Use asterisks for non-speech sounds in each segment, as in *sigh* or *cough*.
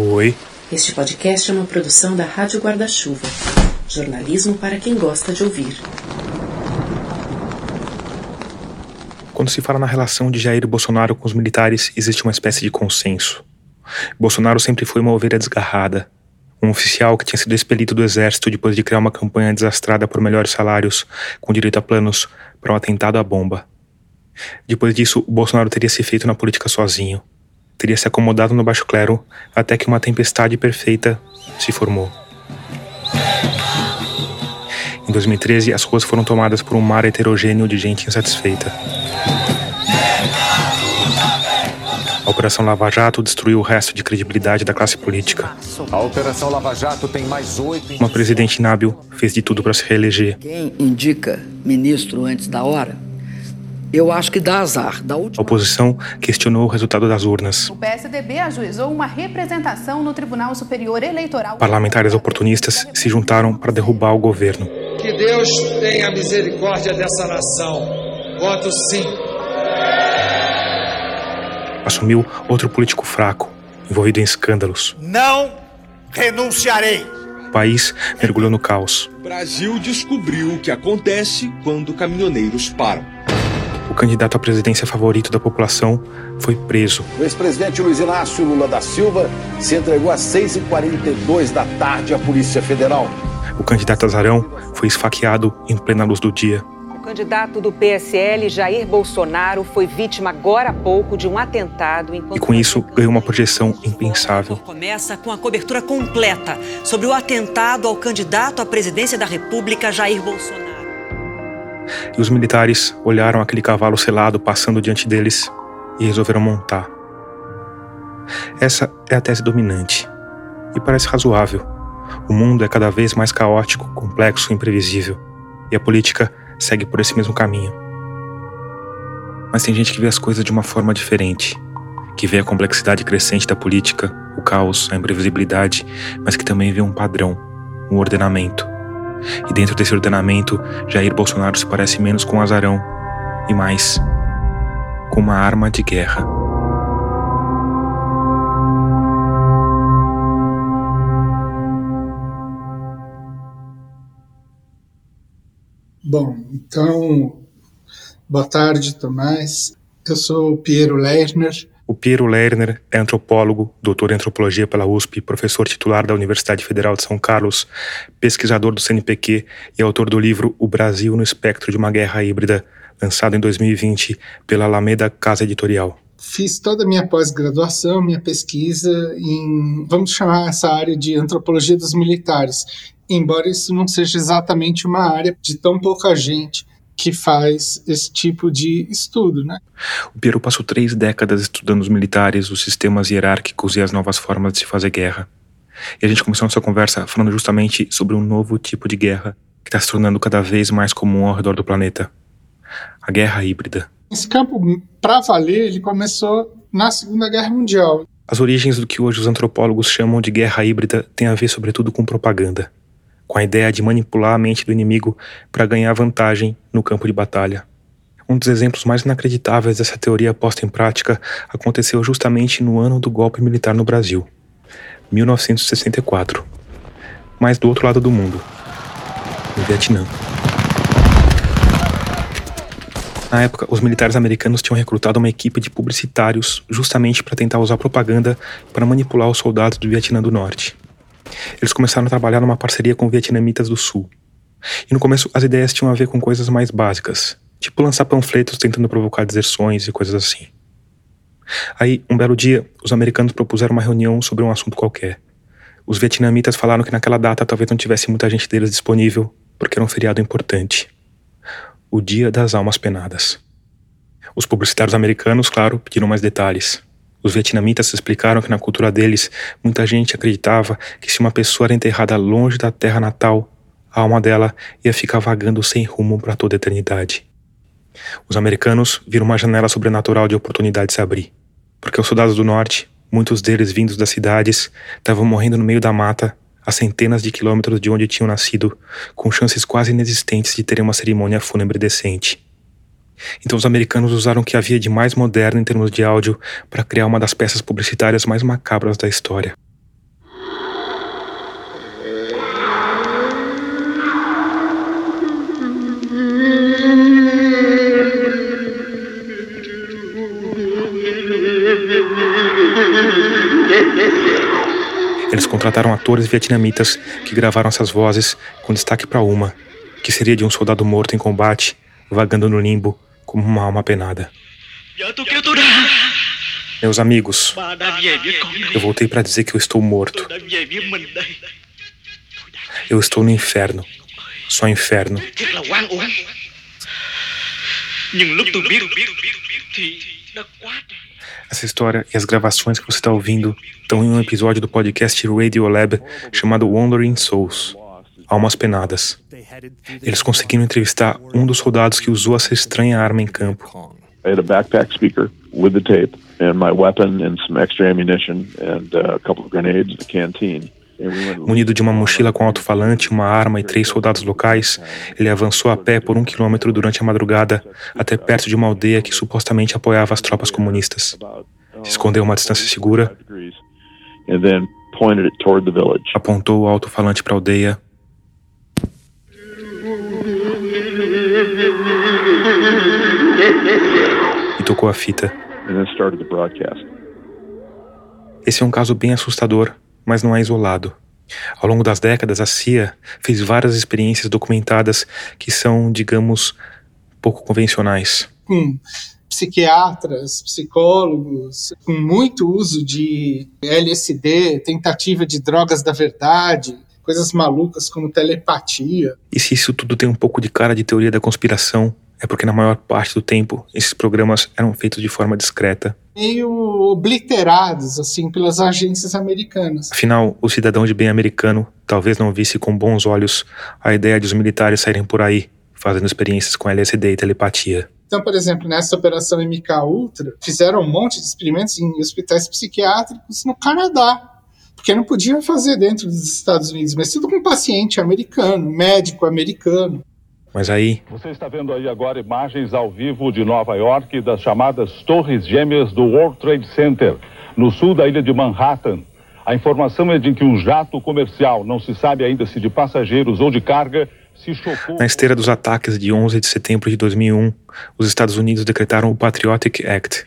Oi. Este podcast é uma produção da Rádio Guarda-Chuva. Jornalismo para quem gosta de ouvir. Quando se fala na relação de Jair Bolsonaro com os militares, existe uma espécie de consenso. Bolsonaro sempre foi uma ovelha desgarrada, um oficial que tinha sido expelido do exército depois de criar uma campanha desastrada por melhores salários, com direito a planos para um atentado à bomba. Depois disso, Bolsonaro teria se feito na política sozinho. Teria se acomodado no baixo clero até que uma tempestade perfeita se formou. Em 2013, as ruas foram tomadas por um mar heterogêneo de gente insatisfeita. A Operação Lava Jato destruiu o resto de credibilidade da classe política. A Operação Lava Jato tem mais oito. Uma presidente inábil fez de tudo para se reeleger. Quem indica ministro antes da hora, eu acho que dá azar. Da A última oposição questionou o resultado das urnas. O PSDB ajuizou uma representação no Tribunal Superior Eleitoral. Parlamentares oportunistas se juntaram para derrubar o governo. Que Deus tenha misericórdia dessa nação. Voto sim. Assumiu outro político fraco, envolvido em escândalos. Não renunciarei. O país mergulhou no caos. O Brasil descobriu o que acontece quando caminhoneiros param. O candidato à presidência favorito da população foi preso. O ex-presidente Luiz Inácio Lula da Silva se entregou às 6h42 da tarde à Polícia Federal. O candidato Azarão foi esfaqueado em plena luz do dia. O candidato do PSL, Jair Bolsonaro, foi vítima agora há pouco de um atentado. E com isso ganhou uma projeção impensável. Começa com a cobertura completa sobre o atentado ao candidato à presidência da República, Jair Bolsonaro. E os militares olharam aquele cavalo selado passando diante deles e resolveram montar. Essa é a tese dominante. E parece razoável. O mundo é cada vez mais caótico, complexo e imprevisível. E a política segue por esse mesmo caminho. Mas tem gente que vê as coisas de uma forma diferente, que vê a complexidade crescente da política, o caos, a imprevisibilidade, mas que também vê um padrão, um ordenamento. E dentro desse ordenamento, Jair Bolsonaro se parece menos com Azarão e mais com uma arma de guerra. Bom, então, boa tarde, Tomás. Eu sou o Piero Lerner. O Piero Lerner é antropólogo, doutor em antropologia pela USP, professor titular da Universidade Federal de São Carlos, pesquisador do CNPq e autor do livro O Brasil no Espectro de uma Guerra Híbrida, lançado em 2020 pela Alameda Casa Editorial. Fiz toda a minha pós-graduação, minha pesquisa em, vamos chamar essa área de antropologia dos militares, embora isso não seja exatamente uma área de tão pouca gente que faz esse tipo de estudo, né? O Piero passou três décadas estudando os militares, os sistemas hierárquicos e as novas formas de se fazer guerra. E a gente começou nossa conversa falando justamente sobre um novo tipo de guerra que está se tornando cada vez mais comum ao redor do planeta. A guerra híbrida. Esse campo, para valer, ele começou na Segunda Guerra Mundial. As origens do que hoje os antropólogos chamam de guerra híbrida têm a ver sobretudo com propaganda, com a ideia de manipular a mente do inimigo para ganhar vantagem no campo de batalha. Um dos exemplos mais inacreditáveis dessa teoria posta em prática aconteceu justamente no ano do golpe militar no Brasil, 1964. Mas do outro lado do mundo, no Vietnã. Na época, os militares americanos tinham recrutado uma equipe de publicitários justamente para tentar usar propaganda para manipular os soldados do Vietnã do Norte. Eles começaram a trabalhar numa parceria com vietnamitas do Sul. E no começo as ideias tinham a ver com coisas mais básicas, tipo lançar panfletos tentando provocar deserções e coisas assim. Aí, um belo dia, os americanos propuseram uma reunião sobre um assunto qualquer. Os vietnamitas falaram que naquela data talvez não tivesse muita gente deles disponível, porque era um feriado importante o Dia das Almas Penadas. Os publicitários americanos, claro, pediram mais detalhes. Os vietnamitas explicaram que na cultura deles, muita gente acreditava que se uma pessoa era enterrada longe da terra natal, a alma dela ia ficar vagando sem rumo para toda a eternidade. Os americanos viram uma janela sobrenatural de oportunidade se abrir, porque os soldados do norte, muitos deles vindos das cidades, estavam morrendo no meio da mata a centenas de quilômetros de onde tinham nascido, com chances quase inexistentes de terem uma cerimônia fúnebre decente. Então os americanos usaram o que havia de mais moderno em termos de áudio para criar uma das peças publicitárias mais macabras da história. Eles contrataram atores vietnamitas que gravaram essas vozes, com destaque para uma, que seria de um soldado morto em combate, vagando no limbo como uma alma penada. Meus amigos, eu voltei para dizer que eu estou morto. Eu estou no inferno. Só inferno. Essa história e as gravações que você está ouvindo estão em um episódio do podcast Radio Lab chamado Wandering Souls Almas Penadas. Eles conseguiram entrevistar um dos soldados que usou essa estranha arma em campo. I had a backpack speaker with the tape and my weapon and some extra ammunition and uh, a couple of grenades canteen. Munido de uma mochila com alto-falante, uma arma e três soldados locais, ele avançou a pé por um quilômetro durante a madrugada até perto de uma aldeia que supostamente apoiava as tropas comunistas. Se escondeu a uma distância segura, apontou o alto-falante para a aldeia tocou a fita. Esse é um caso bem assustador mas não é isolado. Ao longo das décadas, a CIA fez várias experiências documentadas que são, digamos, pouco convencionais. Com psiquiatras, psicólogos, com muito uso de LSD, tentativa de drogas da verdade, coisas malucas como telepatia. E se isso tudo tem um pouco de cara de teoria da conspiração, é porque na maior parte do tempo esses programas eram feitos de forma discreta. Meio obliterados, assim, pelas agências americanas. Afinal, o cidadão de bem americano talvez não visse com bons olhos a ideia de os militares saírem por aí, fazendo experiências com LSD e telepatia. Então, por exemplo, nessa operação MK Ultra, fizeram um monte de experimentos em hospitais psiquiátricos no Canadá porque não podiam fazer dentro dos Estados Unidos, mas tudo com paciente americano, médico americano. Mas aí. Você está vendo aí agora imagens ao vivo de Nova York das chamadas Torres Gêmeas do World Trade Center, no sul da ilha de Manhattan. A informação é de que um jato comercial, não se sabe ainda se de passageiros ou de carga, se chocou. Na esteira dos ataques de 11 de setembro de 2001, os Estados Unidos decretaram o Patriotic Act,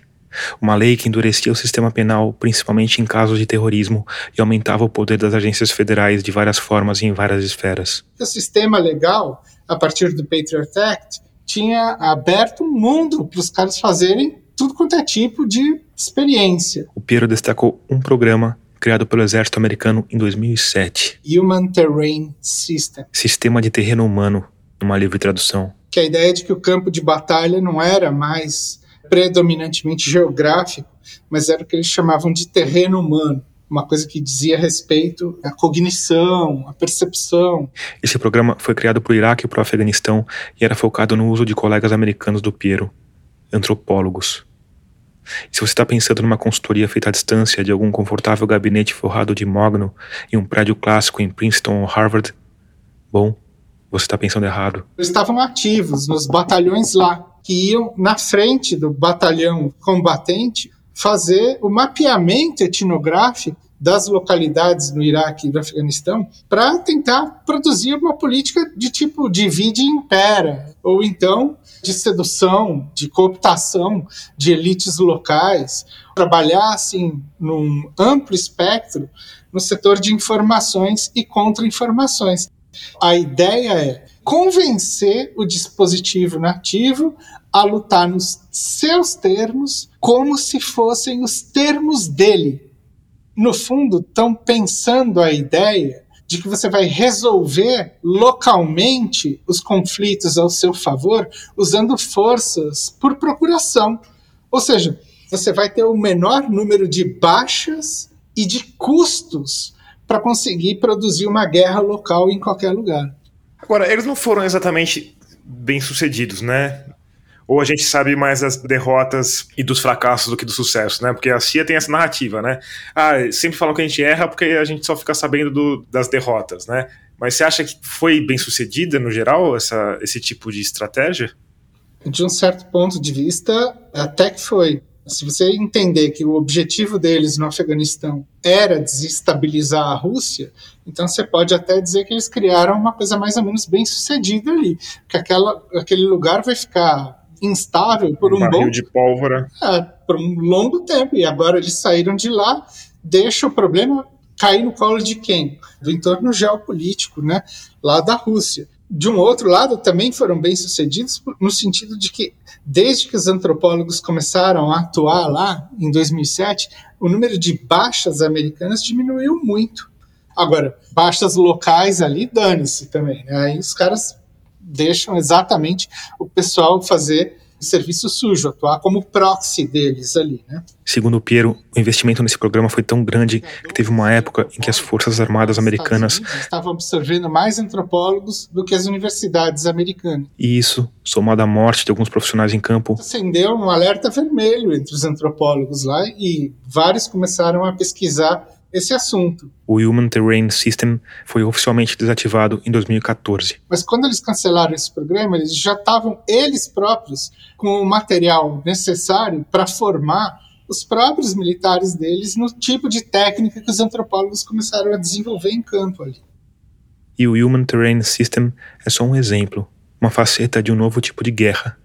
uma lei que endurecia o sistema penal, principalmente em casos de terrorismo, e aumentava o poder das agências federais de várias formas e em várias esferas. O sistema legal a partir do Patriot Act, tinha aberto um mundo para os caras fazerem tudo quanto é tipo de experiência. O Piero destacou um programa criado pelo exército americano em 2007. Human Terrain System. Sistema de terreno humano, numa livre tradução. Que a ideia de que o campo de batalha não era mais predominantemente geográfico, mas era o que eles chamavam de terreno humano uma coisa que dizia respeito à cognição, à percepção. Esse programa foi criado para o Iraque e para o Afeganistão e era focado no uso de colegas americanos do Piero, antropólogos. E se você está pensando numa consultoria feita à distância de algum confortável gabinete forrado de mogno em um prédio clássico em Princeton ou Harvard, bom, você está pensando errado. Eles estavam ativos nos batalhões lá, que iam na frente do batalhão combatente fazer o mapeamento etnográfico das localidades no Iraque e no Afeganistão para tentar produzir uma política de tipo divide e impera, ou então de sedução, de cooptação de elites locais, trabalhar assim num amplo espectro no setor de informações e contra-informações. A ideia é convencer o dispositivo nativo a lutar nos seus termos como se fossem os termos dele. No fundo, estão pensando a ideia de que você vai resolver localmente os conflitos ao seu favor usando forças por procuração. Ou seja, você vai ter o menor número de baixas e de custos para conseguir produzir uma guerra local em qualquer lugar. Agora, eles não foram exatamente bem sucedidos, né? ou a gente sabe mais das derrotas e dos fracassos do que do sucesso, né? Porque a CIA tem essa narrativa, né? Ah, sempre falam que a gente erra porque a gente só fica sabendo do, das derrotas, né? Mas você acha que foi bem sucedida no geral essa, esse tipo de estratégia? De um certo ponto de vista, até que foi. Se você entender que o objetivo deles no Afeganistão era desestabilizar a Rússia, então você pode até dizer que eles criaram uma coisa mais ou menos bem sucedida ali. Que aquela, aquele lugar vai ficar instável por um, um bom de pólvora. É, por um longo tempo. E agora eles saíram de lá deixa o problema cair no colo de quem? Do entorno geopolítico, né? Lá da Rússia. De um outro lado, também foram bem sucedidos no sentido de que, desde que os antropólogos começaram a atuar lá, em 2007, o número de baixas americanas diminuiu muito. Agora, baixas locais ali, dane-se também. Né? Aí os caras deixam exatamente o pessoal fazer serviço sujo, atuar como proxy deles ali, né? Segundo o Piero, o investimento nesse programa foi tão grande que teve uma época em que as forças armadas americanas estavam absorvendo mais antropólogos do que as universidades americanas. E isso, somado à morte de alguns profissionais em campo, acendeu um alerta vermelho entre os antropólogos lá e vários começaram a pesquisar esse assunto. O Human Terrain System foi oficialmente desativado em 2014. Mas quando eles cancelaram esse programa, eles já estavam eles próprios com o material necessário para formar os próprios militares deles no tipo de técnica que os antropólogos começaram a desenvolver em campo ali. E o Human Terrain System é só um exemplo, uma faceta de um novo tipo de guerra,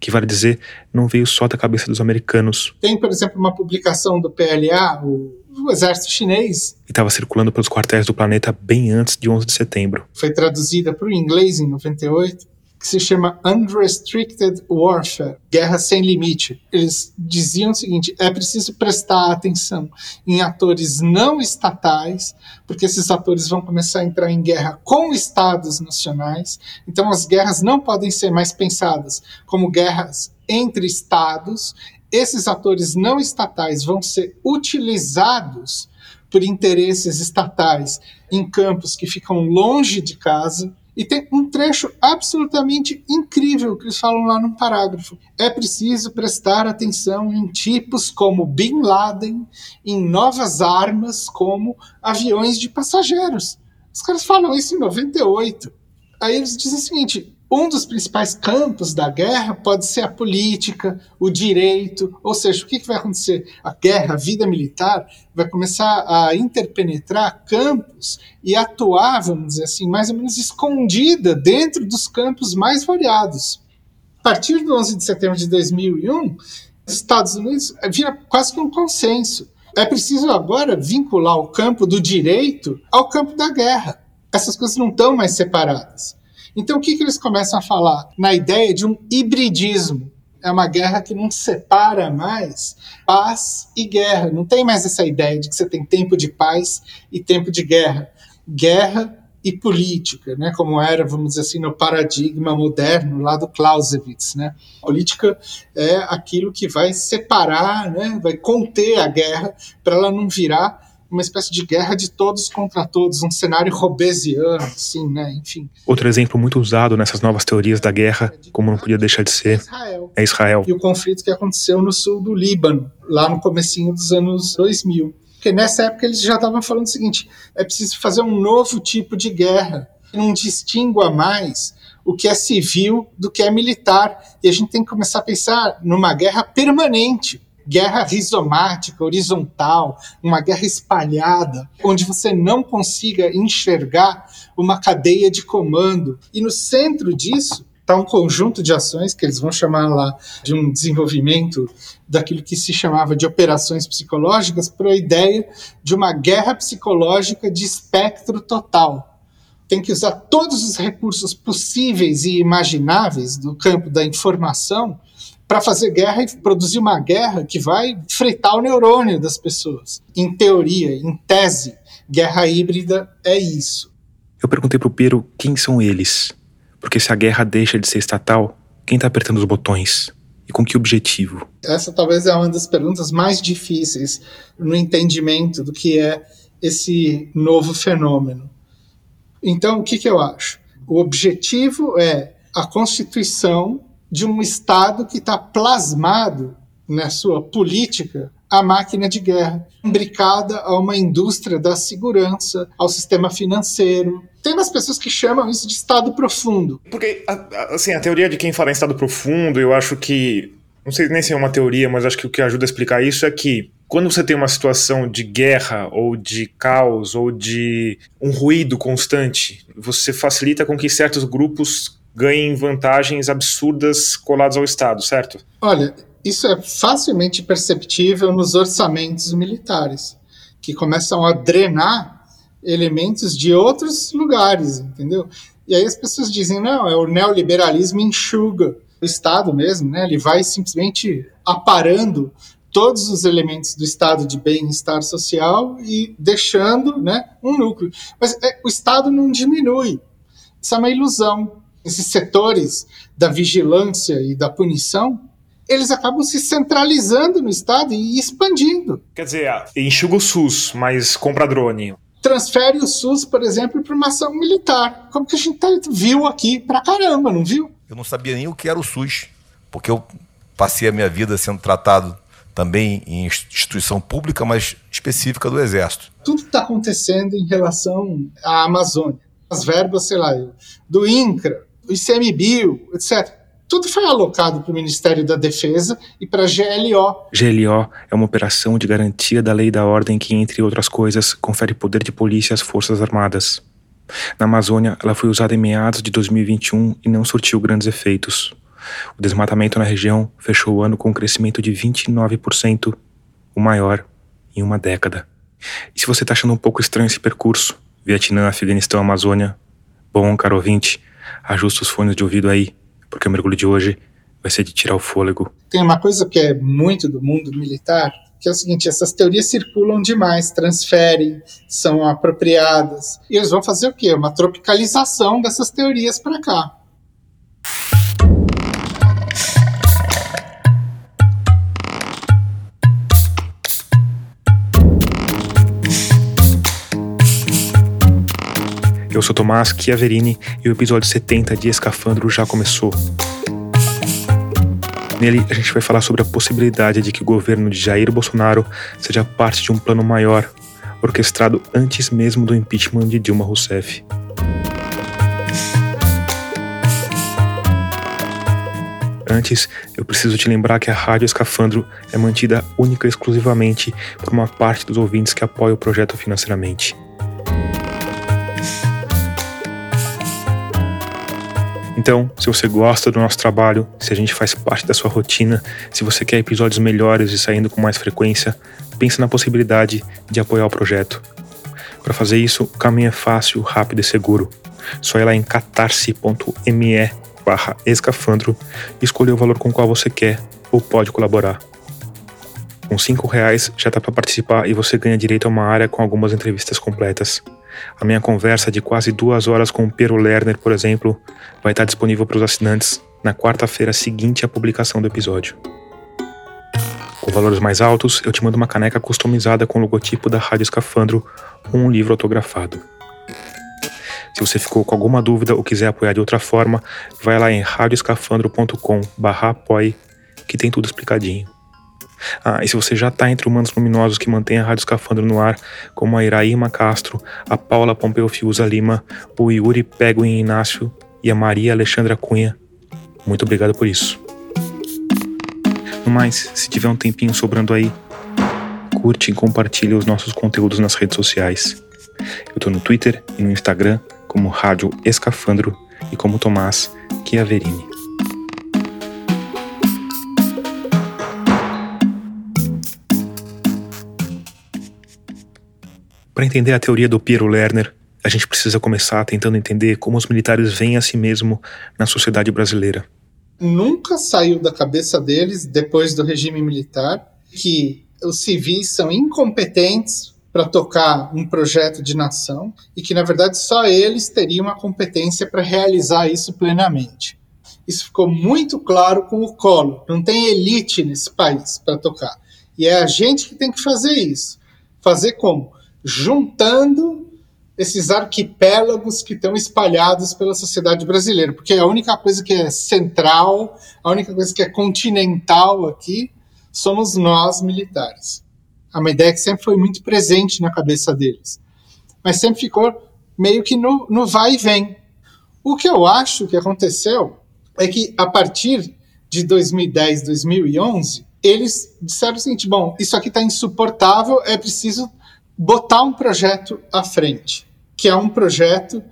que vale dizer, não veio só da cabeça dos americanos. Tem, por exemplo, uma publicação do PLA, o o exército chinês. E estava circulando pelos quartéis do planeta bem antes de 11 de setembro. Foi traduzida para o inglês em 98, que se chama Unrestricted Warfare, Guerra Sem Limite. Eles diziam o seguinte: é preciso prestar atenção em atores não estatais, porque esses atores vão começar a entrar em guerra com estados nacionais. Então as guerras não podem ser mais pensadas como guerras entre estados esses atores não estatais vão ser utilizados por interesses estatais em campos que ficam longe de casa. E tem um trecho absolutamente incrível que eles falam lá no parágrafo. É preciso prestar atenção em tipos como Bin Laden, em novas armas como aviões de passageiros. Os caras falam isso em 98. Aí eles dizem o seguinte: um dos principais campos da guerra pode ser a política, o direito, ou seja, o que, vai acontecer? A guerra, a vida militar, vai começar a interpenetrar campos e atuar, vamos dizer assim, mais ou menos escondida dentro dos campos mais variados. A partir do 11 de setembro de 2001, os Estados Unidos vira quase que um consenso. É preciso agora vincular o campo do direito ao campo da guerra. Essas coisas não estão mais separadas. Então, o que, que eles começam a falar? Na ideia de um hibridismo. É uma guerra que não separa mais paz e guerra. Não tem mais essa ideia de que você tem tempo de paz e tempo de guerra. Guerra e política, né, como era, vamos dizer assim, no paradigma moderno lá do Clausewitz, né? Política é aquilo que vai separar, né, vai conter a guerra para ela não virar uma espécie de guerra de todos contra todos, um cenário robesiano, assim, né? Enfim. Outro exemplo muito usado nessas novas teorias da guerra, como não podia deixar de ser, Israel. é Israel. E o conflito que aconteceu no sul do Líbano, lá no comecinho dos anos 2000. Porque nessa época eles já estavam falando o seguinte, é preciso fazer um novo tipo de guerra, que não distingua mais o que é civil do que é militar. E a gente tem que começar a pensar numa guerra permanente, guerra rizomática, horizontal, uma guerra espalhada, onde você não consiga enxergar uma cadeia de comando. E no centro disso está um conjunto de ações que eles vão chamar lá de um desenvolvimento daquilo que se chamava de operações psicológicas para a ideia de uma guerra psicológica de espectro total. Tem que usar todos os recursos possíveis e imagináveis do campo da informação para fazer guerra e produzir uma guerra que vai fritar o neurônio das pessoas. Em teoria, em tese, guerra híbrida é isso. Eu perguntei para o Piero quem são eles. Porque se a guerra deixa de ser estatal, quem está apertando os botões? E com que objetivo? Essa talvez é uma das perguntas mais difíceis no entendimento do que é esse novo fenômeno. Então, o que, que eu acho? O objetivo é a constituição de um Estado que está plasmado na sua política a máquina de guerra, imbricada a uma indústria da segurança, ao sistema financeiro. Tem umas pessoas que chamam isso de Estado profundo. Porque, assim, a teoria de quem fala em Estado profundo, eu acho que. Não sei nem se é uma teoria, mas acho que o que ajuda a explicar isso é que quando você tem uma situação de guerra ou de caos ou de um ruído constante, você facilita com que certos grupos ganhem vantagens absurdas coladas ao Estado, certo? Olha, isso é facilmente perceptível nos orçamentos militares, que começam a drenar elementos de outros lugares, entendeu? E aí as pessoas dizem, não, é o neoliberalismo enxuga o Estado mesmo, né? Ele vai simplesmente aparando todos os elementos do estado de bem-estar social e deixando né, um núcleo. Mas é, o Estado não diminui. Isso é uma ilusão. Esses setores da vigilância e da punição, eles acabam se centralizando no Estado e expandindo. Quer dizer, enxuga o SUS, mas compra drone. Transfere o SUS, por exemplo, para uma ação militar. Como que a gente tá, viu aqui pra caramba, não viu? Eu não sabia nem o que era o SUS, porque eu passei a minha vida sendo tratado também em instituição pública, mas específica do Exército. Tudo está acontecendo em relação à Amazônia. As verbas, sei lá, do INCRA, ICMBio, etc. Tudo foi alocado para o Ministério da Defesa e para a GLO. GLO é uma operação de garantia da lei e da ordem que, entre outras coisas, confere poder de polícia às Forças Armadas. Na Amazônia, ela foi usada em meados de 2021 e não surtiu grandes efeitos. O desmatamento na região fechou o ano com um crescimento de 29%, o maior em uma década. E se você está achando um pouco estranho esse percurso, Vietnã, Afeganistão, Amazônia, bom, caro ouvinte, ajusta os fones de ouvido aí, porque o mergulho de hoje vai ser de tirar o fôlego. Tem uma coisa que é muito do mundo militar, que é o seguinte: essas teorias circulam demais, transferem, são apropriadas. E eles vão fazer o quê? Uma tropicalização dessas teorias para cá. Eu sou Tomás Chiaverini e o episódio 70 de Escafandro já começou. Nele, a gente vai falar sobre a possibilidade de que o governo de Jair Bolsonaro seja parte de um plano maior, orquestrado antes mesmo do impeachment de Dilma Rousseff. Antes, eu preciso te lembrar que a Rádio Escafandro é mantida única e exclusivamente por uma parte dos ouvintes que apoia o projeto financeiramente. Então, se você gosta do nosso trabalho, se a gente faz parte da sua rotina, se você quer episódios melhores e saindo com mais frequência, pense na possibilidade de apoiar o projeto. Para fazer isso, o caminho é fácil, rápido e seguro. Só ir lá em catarse.me barra escafandro e escolher o valor com o qual você quer ou pode colaborar. Com cinco reais já dá para participar e você ganha direito a uma área com algumas entrevistas completas. A minha conversa de quase duas horas com o Pero Lerner, por exemplo, vai estar disponível para os assinantes na quarta-feira seguinte à publicação do episódio. Com valores mais altos, eu te mando uma caneca customizada com o logotipo da Rádio Escafandro ou um livro autografado. Se você ficou com alguma dúvida ou quiser apoiar de outra forma, vai lá em radioscafandro.com/apoie que tem tudo explicadinho. Ah, e se você já está entre humanos luminosos que mantêm a Rádio Escafandro no ar, como a Iraíma Castro, a Paula Pompeu Fiuza Lima, o Yuri Peguin Inácio e a Maria Alexandra Cunha, muito obrigado por isso. No mais, se tiver um tempinho sobrando aí, curte e compartilhe os nossos conteúdos nas redes sociais. Eu estou no Twitter e no Instagram como Rádio Escafandro e como Tomás Chiaverini. Para entender a teoria do Piero Lerner, a gente precisa começar tentando entender como os militares veem a si mesmo na sociedade brasileira. Nunca saiu da cabeça deles, depois do regime militar, que os civis são incompetentes para tocar um projeto de nação e que, na verdade, só eles teriam a competência para realizar isso plenamente. Isso ficou muito claro com o Collor. Não tem elite nesse país para tocar. E é a gente que tem que fazer isso. Fazer como? Juntando esses arquipélagos que estão espalhados pela sociedade brasileira, porque a única coisa que é central, a única coisa que é continental aqui, somos nós militares. É uma ideia que sempre foi muito presente na cabeça deles, mas sempre ficou meio que no, no vai e vem. O que eu acho que aconteceu é que a partir de 2010, 2011, eles disseram o seguinte: bom, isso aqui está insuportável, é preciso botar um projeto à frente, que é um projeto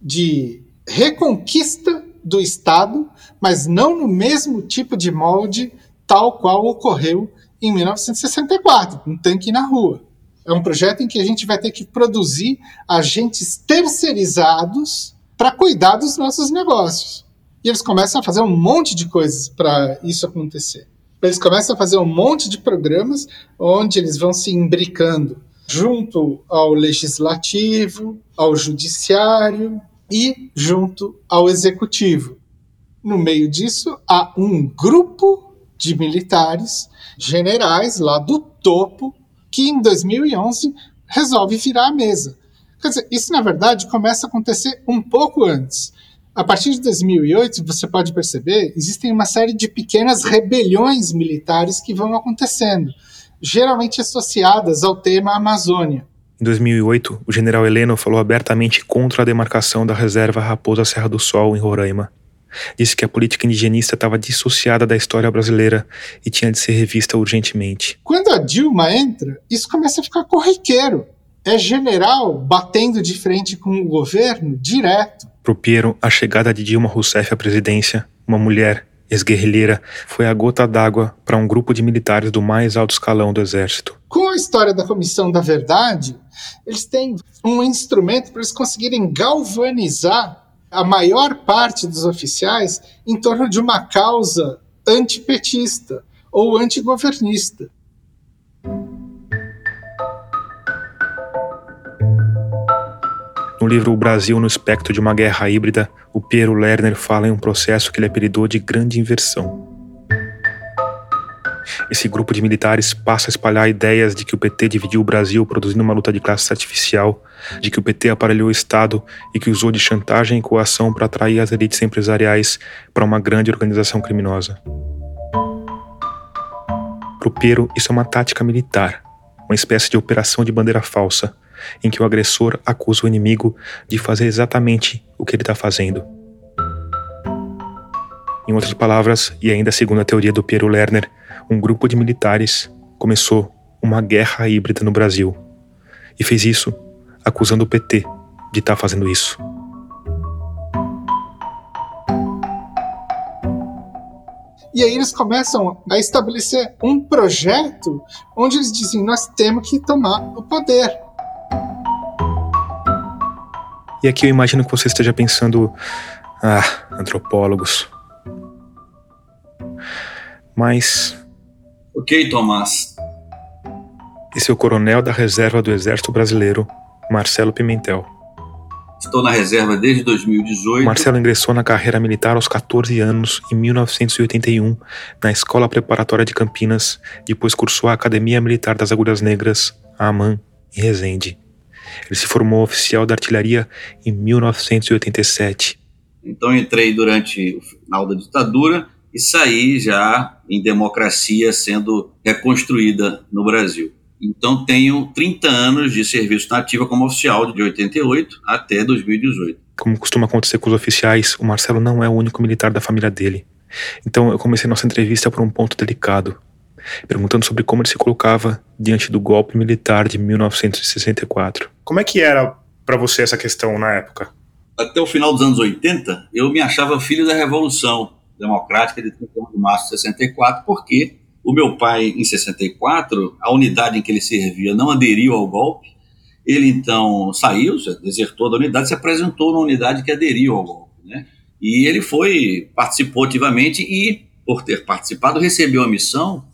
de reconquista do Estado, mas não no mesmo tipo de molde tal qual ocorreu em 1964, um tanque na rua. É um projeto em que a gente vai ter que produzir agentes terceirizados para cuidar dos nossos negócios. E eles começam a fazer um monte de coisas para isso acontecer. Eles começam a fazer um monte de programas onde eles vão se imbricando junto ao legislativo, ao judiciário e junto ao executivo. No meio disso, há um grupo de militares, generais lá do topo, que em 2011 resolve virar a mesa. Quer dizer, isso na verdade começa a acontecer um pouco antes. A partir de 2008, você pode perceber, existem uma série de pequenas rebeliões militares que vão acontecendo, geralmente associadas ao tema Amazônia. Em 2008, o general Heleno falou abertamente contra a demarcação da reserva Raposa Serra do Sol, em Roraima. Disse que a política indigenista estava dissociada da história brasileira e tinha de ser revista urgentemente. Quando a Dilma entra, isso começa a ficar corriqueiro. É general batendo de frente com o governo direto. Pro Piero, a chegada de Dilma Rousseff à presidência, uma mulher ex-guerrilheira, foi a gota d'água para um grupo de militares do mais alto escalão do exército. Com a história da Comissão da Verdade, eles têm um instrumento para eles conseguirem galvanizar a maior parte dos oficiais em torno de uma causa antipetista ou antigovernista. No livro O Brasil no Espectro de uma Guerra Híbrida, o Piero Lerner fala em um processo que ele apelidou de Grande Inversão. Esse grupo de militares passa a espalhar ideias de que o PT dividiu o Brasil produzindo uma luta de classes artificial, de que o PT aparelhou o Estado e que usou de chantagem e coação para atrair as elites empresariais para uma grande organização criminosa. Para o Piero, isso é uma tática militar, uma espécie de operação de bandeira falsa, em que o agressor acusa o inimigo de fazer exatamente o que ele está fazendo. Em outras palavras, e ainda segundo a teoria do Piero Lerner, um grupo de militares começou uma guerra híbrida no Brasil e fez isso acusando o PT de estar tá fazendo isso. E aí eles começam a estabelecer um projeto onde eles dizem: nós temos que tomar o poder. E aqui eu imagino que você esteja pensando, ah, antropólogos. Mas. Ok, Tomás. Esse é o coronel da reserva do Exército Brasileiro, Marcelo Pimentel. Estou na reserva desde 2018. Marcelo ingressou na carreira militar aos 14 anos, em 1981, na Escola Preparatória de Campinas, depois cursou a Academia Militar das Agulhas Negras, a AMAN, em Resende. Ele se formou oficial da artilharia em 1987. Então entrei durante o final da ditadura e saí já em democracia sendo reconstruída no Brasil. Então tenho 30 anos de serviço na ativa como oficial de 88 até 2018. Como costuma acontecer com os oficiais, o Marcelo não é o único militar da família dele. Então eu comecei nossa entrevista por um ponto delicado perguntando sobre como ele se colocava diante do golpe militar de 1964. Como é que era para você essa questão na época? Até o final dos anos 80, eu me achava filho da Revolução Democrática de 31 de março de 64, porque o meu pai, em 64, a unidade em que ele servia não aderiu ao golpe. Ele então saiu, desertou da unidade, se apresentou na unidade que aderiu ao golpe. Né? E ele foi, participou ativamente e, por ter participado, recebeu a missão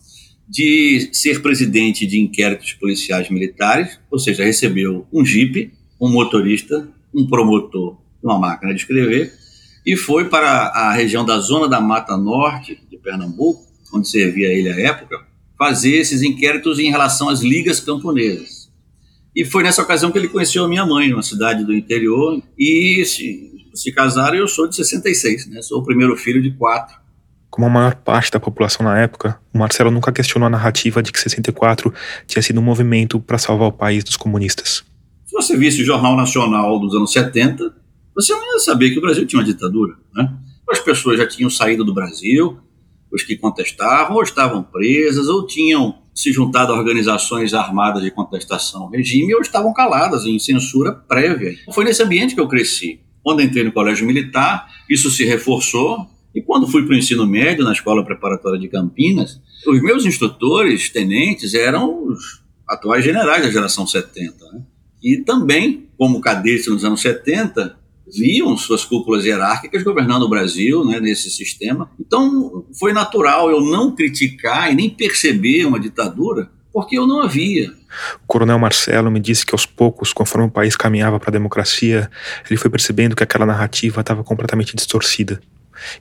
de ser presidente de inquéritos policiais militares, ou seja, recebeu um jipe, um motorista, um promotor, uma máquina de escrever, e foi para a região da Zona da Mata Norte de Pernambuco, onde servia ele à época, fazer esses inquéritos em relação às ligas camponesas. E foi nessa ocasião que ele conheceu a minha mãe, numa cidade do interior, e se, se casaram. Eu sou de 66, né? Sou o primeiro filho de quatro como a maior parte da população na época, o Marcelo nunca questionou a narrativa de que 64 tinha sido um movimento para salvar o país dos comunistas. Se você visse o Jornal Nacional dos anos 70, você não ia saber que o Brasil tinha uma ditadura. Né? As pessoas já tinham saído do Brasil, os que contestavam, ou estavam presas, ou tinham se juntado a organizações armadas de contestação ao regime, ou estavam caladas em censura prévia. Foi nesse ambiente que eu cresci. Quando entrei no colégio militar, isso se reforçou e quando fui para o ensino médio, na escola preparatória de Campinas, os meus instrutores, tenentes, eram os atuais generais da geração 70. Né? E também, como cadetes nos anos 70, viam suas cúpulas hierárquicas governando o Brasil né, nesse sistema. Então, foi natural eu não criticar e nem perceber uma ditadura, porque eu não havia. O coronel Marcelo me disse que aos poucos, conforme o país caminhava para a democracia, ele foi percebendo que aquela narrativa estava completamente distorcida.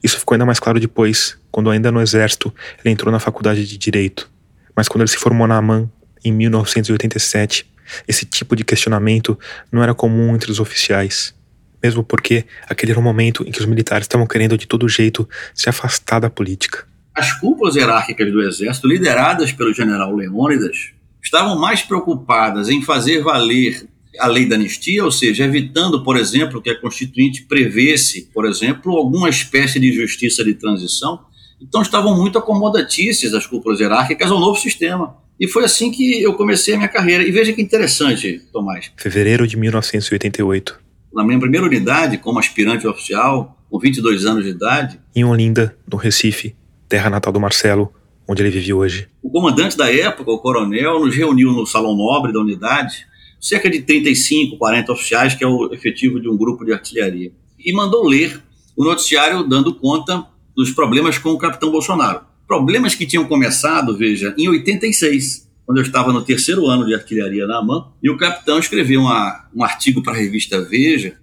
Isso ficou ainda mais claro depois, quando ainda no exército ele entrou na faculdade de direito. Mas quando ele se formou na AMAN, em 1987, esse tipo de questionamento não era comum entre os oficiais mesmo porque aquele era o momento em que os militares estavam querendo de todo jeito se afastar da política. As cúpulas hierárquicas do exército, lideradas pelo general Leônidas, estavam mais preocupadas em fazer valer a lei da anistia, ou seja, evitando, por exemplo, que a Constituinte prevesse, por exemplo, alguma espécie de justiça de transição. Então estavam muito acomodatícias as cúpulas hierárquicas ao novo sistema. E foi assim que eu comecei a minha carreira. E veja que interessante, Tomás. Fevereiro de 1988 na minha primeira unidade, como aspirante oficial, com 22 anos de idade. Em Olinda, no Recife, terra natal do Marcelo, onde ele vive hoje. O comandante da época, o coronel, nos reuniu no Salão Nobre da unidade, cerca de 35, 40 oficiais, que é o efetivo de um grupo de artilharia, e mandou ler o noticiário dando conta dos problemas com o capitão Bolsonaro. Problemas que tinham começado, veja, em 86 quando eu estava no terceiro ano de artilharia na AMAN, e o capitão escreveu uma, um artigo para a revista Veja.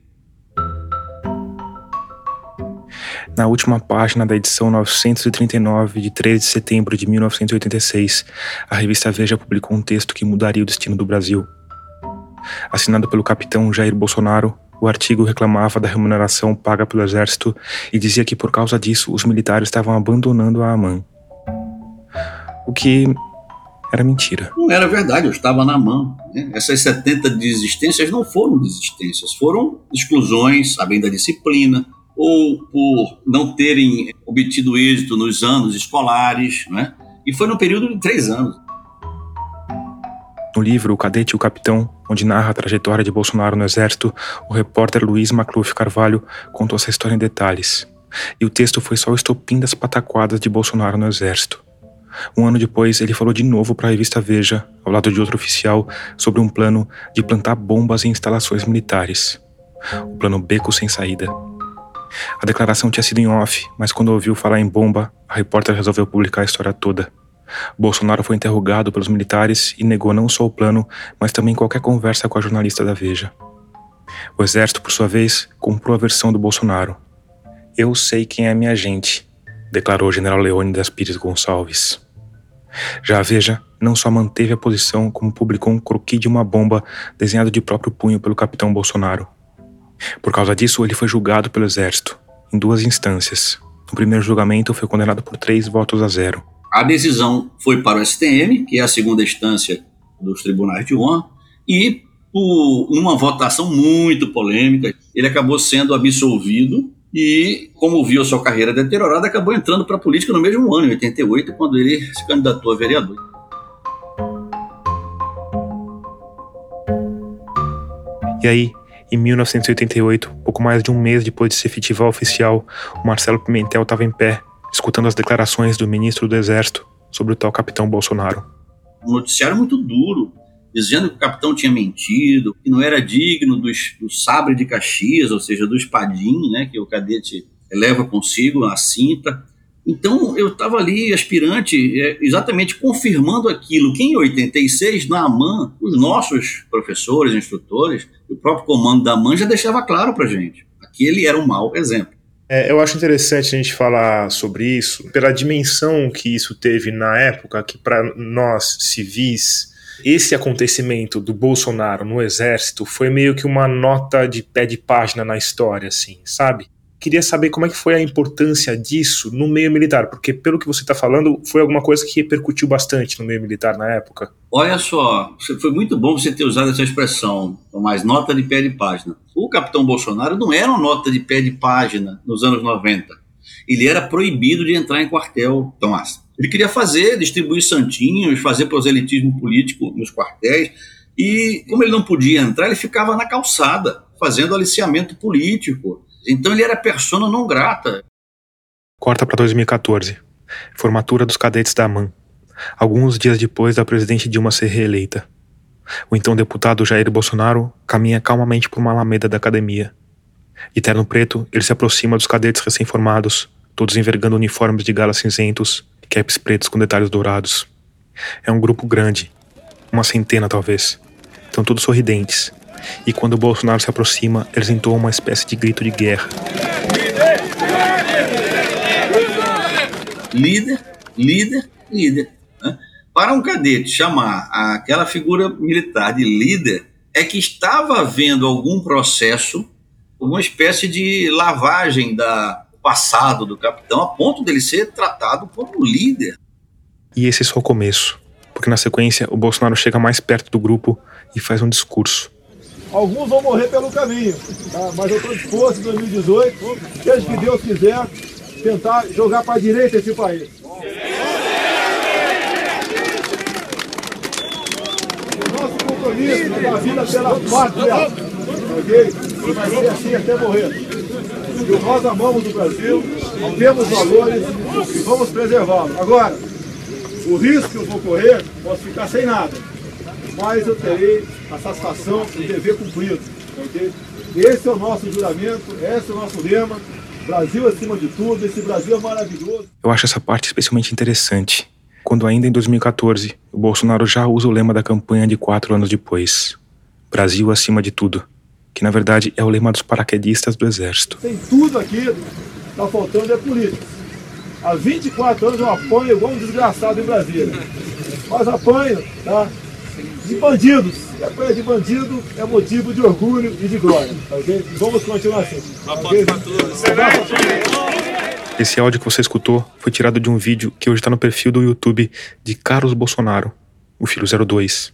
Na última página da edição 939, de 13 de setembro de 1986, a revista Veja publicou um texto que mudaria o destino do Brasil. Assinado pelo capitão Jair Bolsonaro, o artigo reclamava da remuneração paga pelo exército e dizia que por causa disso os militares estavam abandonando a AMAN. O que era mentira. Não era verdade, eu estava na mão. Né? Essas 70 desistências não foram desistências, foram exclusões, além da disciplina, ou por não terem obtido êxito nos anos escolares, né? e foi no período de três anos. No livro O Cadete e o Capitão, onde narra a trajetória de Bolsonaro no Exército, o repórter Luiz Macluf Carvalho contou essa história em detalhes. E o texto foi só o estopim das pataquadas de Bolsonaro no Exército. Um ano depois, ele falou de novo para a revista Veja, ao lado de outro oficial, sobre um plano de plantar bombas em instalações militares. O plano Beco Sem Saída. A declaração tinha sido em off, mas quando ouviu falar em bomba, a repórter resolveu publicar a história toda. Bolsonaro foi interrogado pelos militares e negou não só o plano, mas também qualquer conversa com a jornalista da Veja. O exército, por sua vez, comprou a versão do Bolsonaro. Eu sei quem é minha gente, declarou o general Leônidas Pires Gonçalves. Já a Veja não só manteve a posição, como publicou um croquis de uma bomba desenhado de próprio punho pelo capitão Bolsonaro. Por causa disso, ele foi julgado pelo exército, em duas instâncias. No primeiro julgamento, foi condenado por três votos a zero. A decisão foi para o STM, que é a segunda instância dos tribunais de honra, e por uma votação muito polêmica, ele acabou sendo absolvido e, como viu sua carreira deteriorada, acabou entrando para a política no mesmo ano, em 88, quando ele se candidatou a vereador. E aí, em 1988, pouco mais de um mês depois de se efetivar oficial, o Marcelo Pimentel estava em pé, escutando as declarações do ministro do Exército sobre o tal capitão Bolsonaro. Um noticiário muito duro, dizendo que o capitão tinha mentido, que não era digno do, do sabre de Caxias, ou seja, do espadim, né, que o cadete leva consigo, a cinta. Então eu estava ali, aspirante, é, exatamente confirmando aquilo que em 86, na AMAN, os nossos professores, instrutores, o próprio comando da AMAN já deixava claro para gente. Aquele era um mau exemplo. É, eu acho interessante a gente falar sobre isso, pela dimensão que isso teve na época, que para nós civis esse acontecimento do Bolsonaro no exército foi meio que uma nota de pé de página na história, assim, sabe? Queria saber como é que foi a importância disso no meio militar, porque pelo que você está falando, foi alguma coisa que repercutiu bastante no meio militar na época. Olha só, foi muito bom você ter usado essa expressão, mais nota de pé de página. O capitão Bolsonaro não era uma nota de pé de página nos anos 90. Ele era proibido de entrar em quartel, Tomás. Ele queria fazer, distribuir santinhos, fazer proselitismo político nos quartéis. E como ele não podia entrar, ele ficava na calçada, fazendo aliciamento político. Então ele era persona não grata. Corta para 2014. Formatura dos cadetes da AMAN. alguns dias depois da presidente Dilma ser reeleita. O então deputado Jair Bolsonaro caminha calmamente por uma alameda da academia. De terno preto, ele se aproxima dos cadetes recém-formados, todos envergando uniformes de gala cinzentos caps pretos com detalhes dourados. É um grupo grande, uma centena talvez. Estão todos sorridentes. E quando o Bolsonaro se aproxima, eles entoam uma espécie de grito de guerra. Líder, líder, líder. Né? Para um cadete chamar aquela figura militar de líder, é que estava havendo algum processo, uma espécie de lavagem da passado do capitão, a ponto dele ser tratado como líder. E esse é só o começo, porque na sequência o Bolsonaro chega mais perto do grupo e faz um discurso. Alguns vão morrer pelo caminho, tá? mas eu estou disposto em 2018, desde que Deus quiser, tentar jogar para a direita esse país. Nosso compromisso é dar vida pela pátria, ok? E vai ser assim até morrer. E nós amamos o Brasil, temos valores e vamos preservá-lo. Agora, o risco que eu vou correr, posso ficar sem nada, mas eu terei a satisfação de dever cumprido. Okay? Esse é o nosso juramento, esse é o nosso lema. Brasil acima de tudo, esse Brasil é maravilhoso. Eu acho essa parte especialmente interessante. Quando ainda em 2014, o Bolsonaro já usa o lema da campanha de quatro anos depois. Brasil acima de tudo. Que na verdade é o lema dos paraquedistas do Exército. Tem tudo aqui, tá faltando é política. Há 24 anos eu apanho igual um desgraçado em Brasília. Mas apanho, tá? De bandidos. E apanha de bandido é motivo de orgulho e de glória, ok? Vamos continuar assim. Okay? Esse áudio que você escutou foi tirado de um vídeo que hoje está no perfil do YouTube de Carlos Bolsonaro, o filho 02.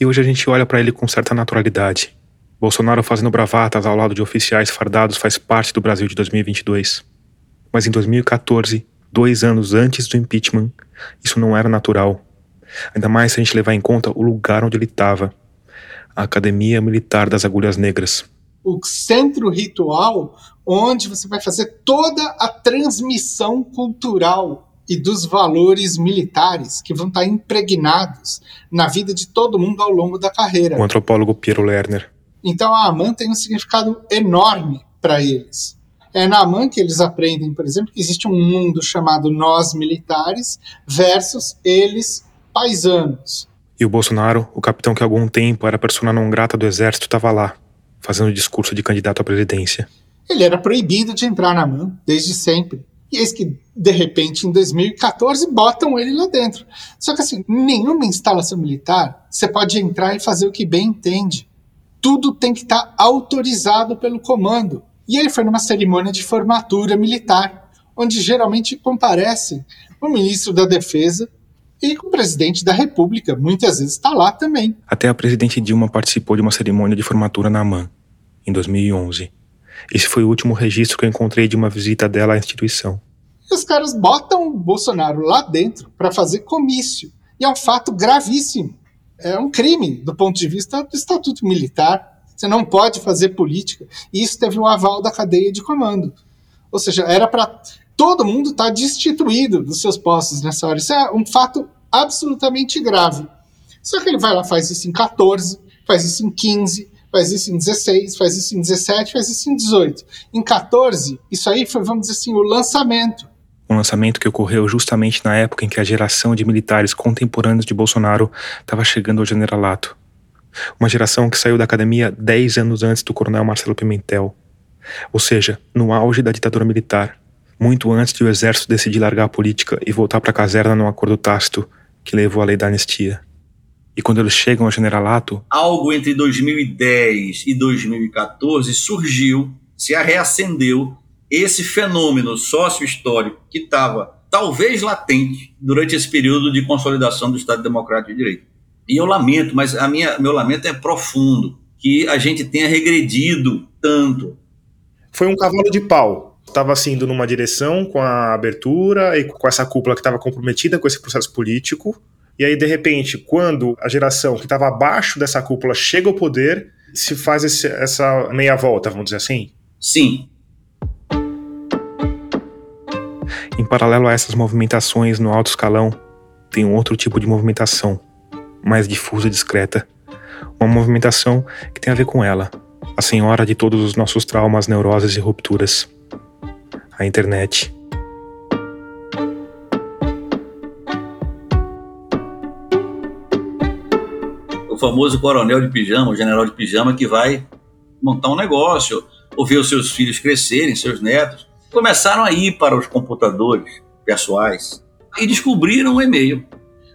E hoje a gente olha para ele com certa naturalidade. Bolsonaro fazendo bravatas ao lado de oficiais fardados faz parte do Brasil de 2022. Mas em 2014, dois anos antes do impeachment, isso não era natural. Ainda mais se a gente levar em conta o lugar onde ele estava a Academia Militar das Agulhas Negras. O centro ritual onde você vai fazer toda a transmissão cultural e dos valores militares que vão estar impregnados na vida de todo mundo ao longo da carreira. O antropólogo Piero Lerner. Então a AMAN tem um significado enorme para eles. É na AMAN que eles aprendem, por exemplo, que existe um mundo chamado nós militares versus eles paisanos. E o Bolsonaro, o capitão que há algum tempo era persona não grata do exército, estava lá, fazendo discurso de candidato à presidência. Ele era proibido de entrar na AMAN, desde sempre. E eis que, de repente, em 2014, botam ele lá dentro. Só que, assim, nenhuma instalação militar você pode entrar e fazer o que bem entende. Tudo tem que estar autorizado pelo comando. E ele foi numa cerimônia de formatura militar, onde geralmente comparecem o ministro da Defesa e o presidente da República, muitas vezes está lá também. Até a presidente Dilma participou de uma cerimônia de formatura na AMAN, em 2011. Esse foi o último registro que eu encontrei de uma visita dela à instituição. E os caras botam o Bolsonaro lá dentro para fazer comício. E é um fato gravíssimo. É um crime do ponto de vista do Estatuto Militar. Você não pode fazer política. E isso teve um aval da cadeia de comando. Ou seja, era para todo mundo estar tá destituído dos seus postos nessa hora. Isso é um fato absolutamente grave. Só que ele vai lá, faz isso em 14, faz isso em 15, faz isso em 16, faz isso em 17, faz isso em 18. Em 14, isso aí foi, vamos dizer assim, o lançamento. Um lançamento que ocorreu justamente na época em que a geração de militares contemporâneos de Bolsonaro estava chegando ao generalato. Uma geração que saiu da academia 10 anos antes do coronel Marcelo Pimentel. Ou seja, no auge da ditadura militar, muito antes de o exército decidir largar a política e voltar para a caserna num acordo tácito que levou à lei da anistia. E quando eles chegam ao generalato. Algo entre 2010 e 2014 surgiu, se reacendeu esse fenômeno sócio-histórico que estava talvez latente durante esse período de consolidação do Estado Democrático de Direito. E eu lamento, mas a minha, meu lamento é profundo, que a gente tenha regredido tanto. Foi um cavalo de pau. Estava assim, indo numa direção com a abertura e com essa cúpula que estava comprometida com esse processo político, e aí, de repente, quando a geração que estava abaixo dessa cúpula chega ao poder, se faz esse, essa meia volta, vamos dizer assim? Sim. Em paralelo a essas movimentações no alto escalão, tem um outro tipo de movimentação, mais difusa e discreta. Uma movimentação que tem a ver com ela, a senhora de todos os nossos traumas, neuroses e rupturas. A internet. O famoso coronel de pijama, o general de pijama que vai montar um negócio, ou ver os seus filhos crescerem, seus netos. Começaram a ir para os computadores pessoais e descobriram o e-mail.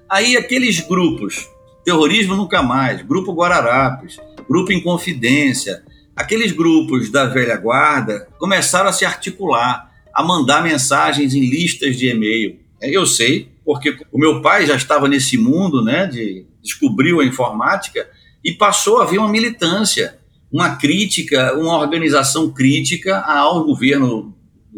Aí aqueles grupos, Terrorismo Nunca Mais, Grupo Guararapes, Grupo Inconfidência, aqueles grupos da velha guarda começaram a se articular, a mandar mensagens em listas de e-mail. Eu sei, porque o meu pai já estava nesse mundo, né, de descobriu a informática e passou a haver uma militância, uma crítica, uma organização crítica ao governo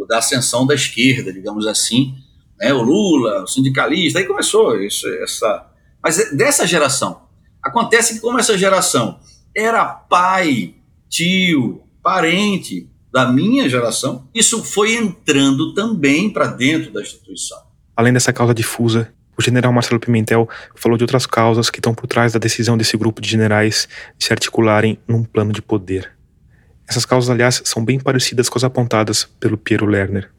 da ascensão da esquerda, digamos assim, né, o Lula, o sindicalista, aí começou isso, essa. Mas é dessa geração. Acontece que, como essa geração era pai, tio, parente da minha geração, isso foi entrando também para dentro da instituição. Além dessa causa difusa, o general Marcelo Pimentel falou de outras causas que estão por trás da decisão desse grupo de generais de se articularem num plano de poder. Essas causas, aliás, são bem parecidas com as apontadas pelo Piero Lerner.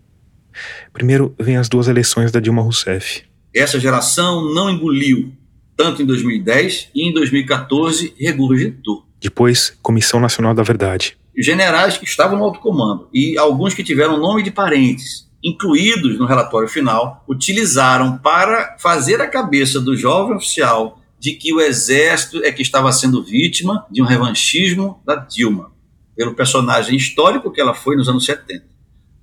Primeiro vem as duas eleições da Dilma Rousseff. Essa geração não engoliu, tanto em 2010 e em 2014 regurgitou. Depois, Comissão Nacional da Verdade. Generais que estavam no alto comando e alguns que tiveram nome de parentes, incluídos no relatório final, utilizaram para fazer a cabeça do jovem oficial de que o exército é que estava sendo vítima de um revanchismo da Dilma, pelo personagem histórico que ela foi nos anos 70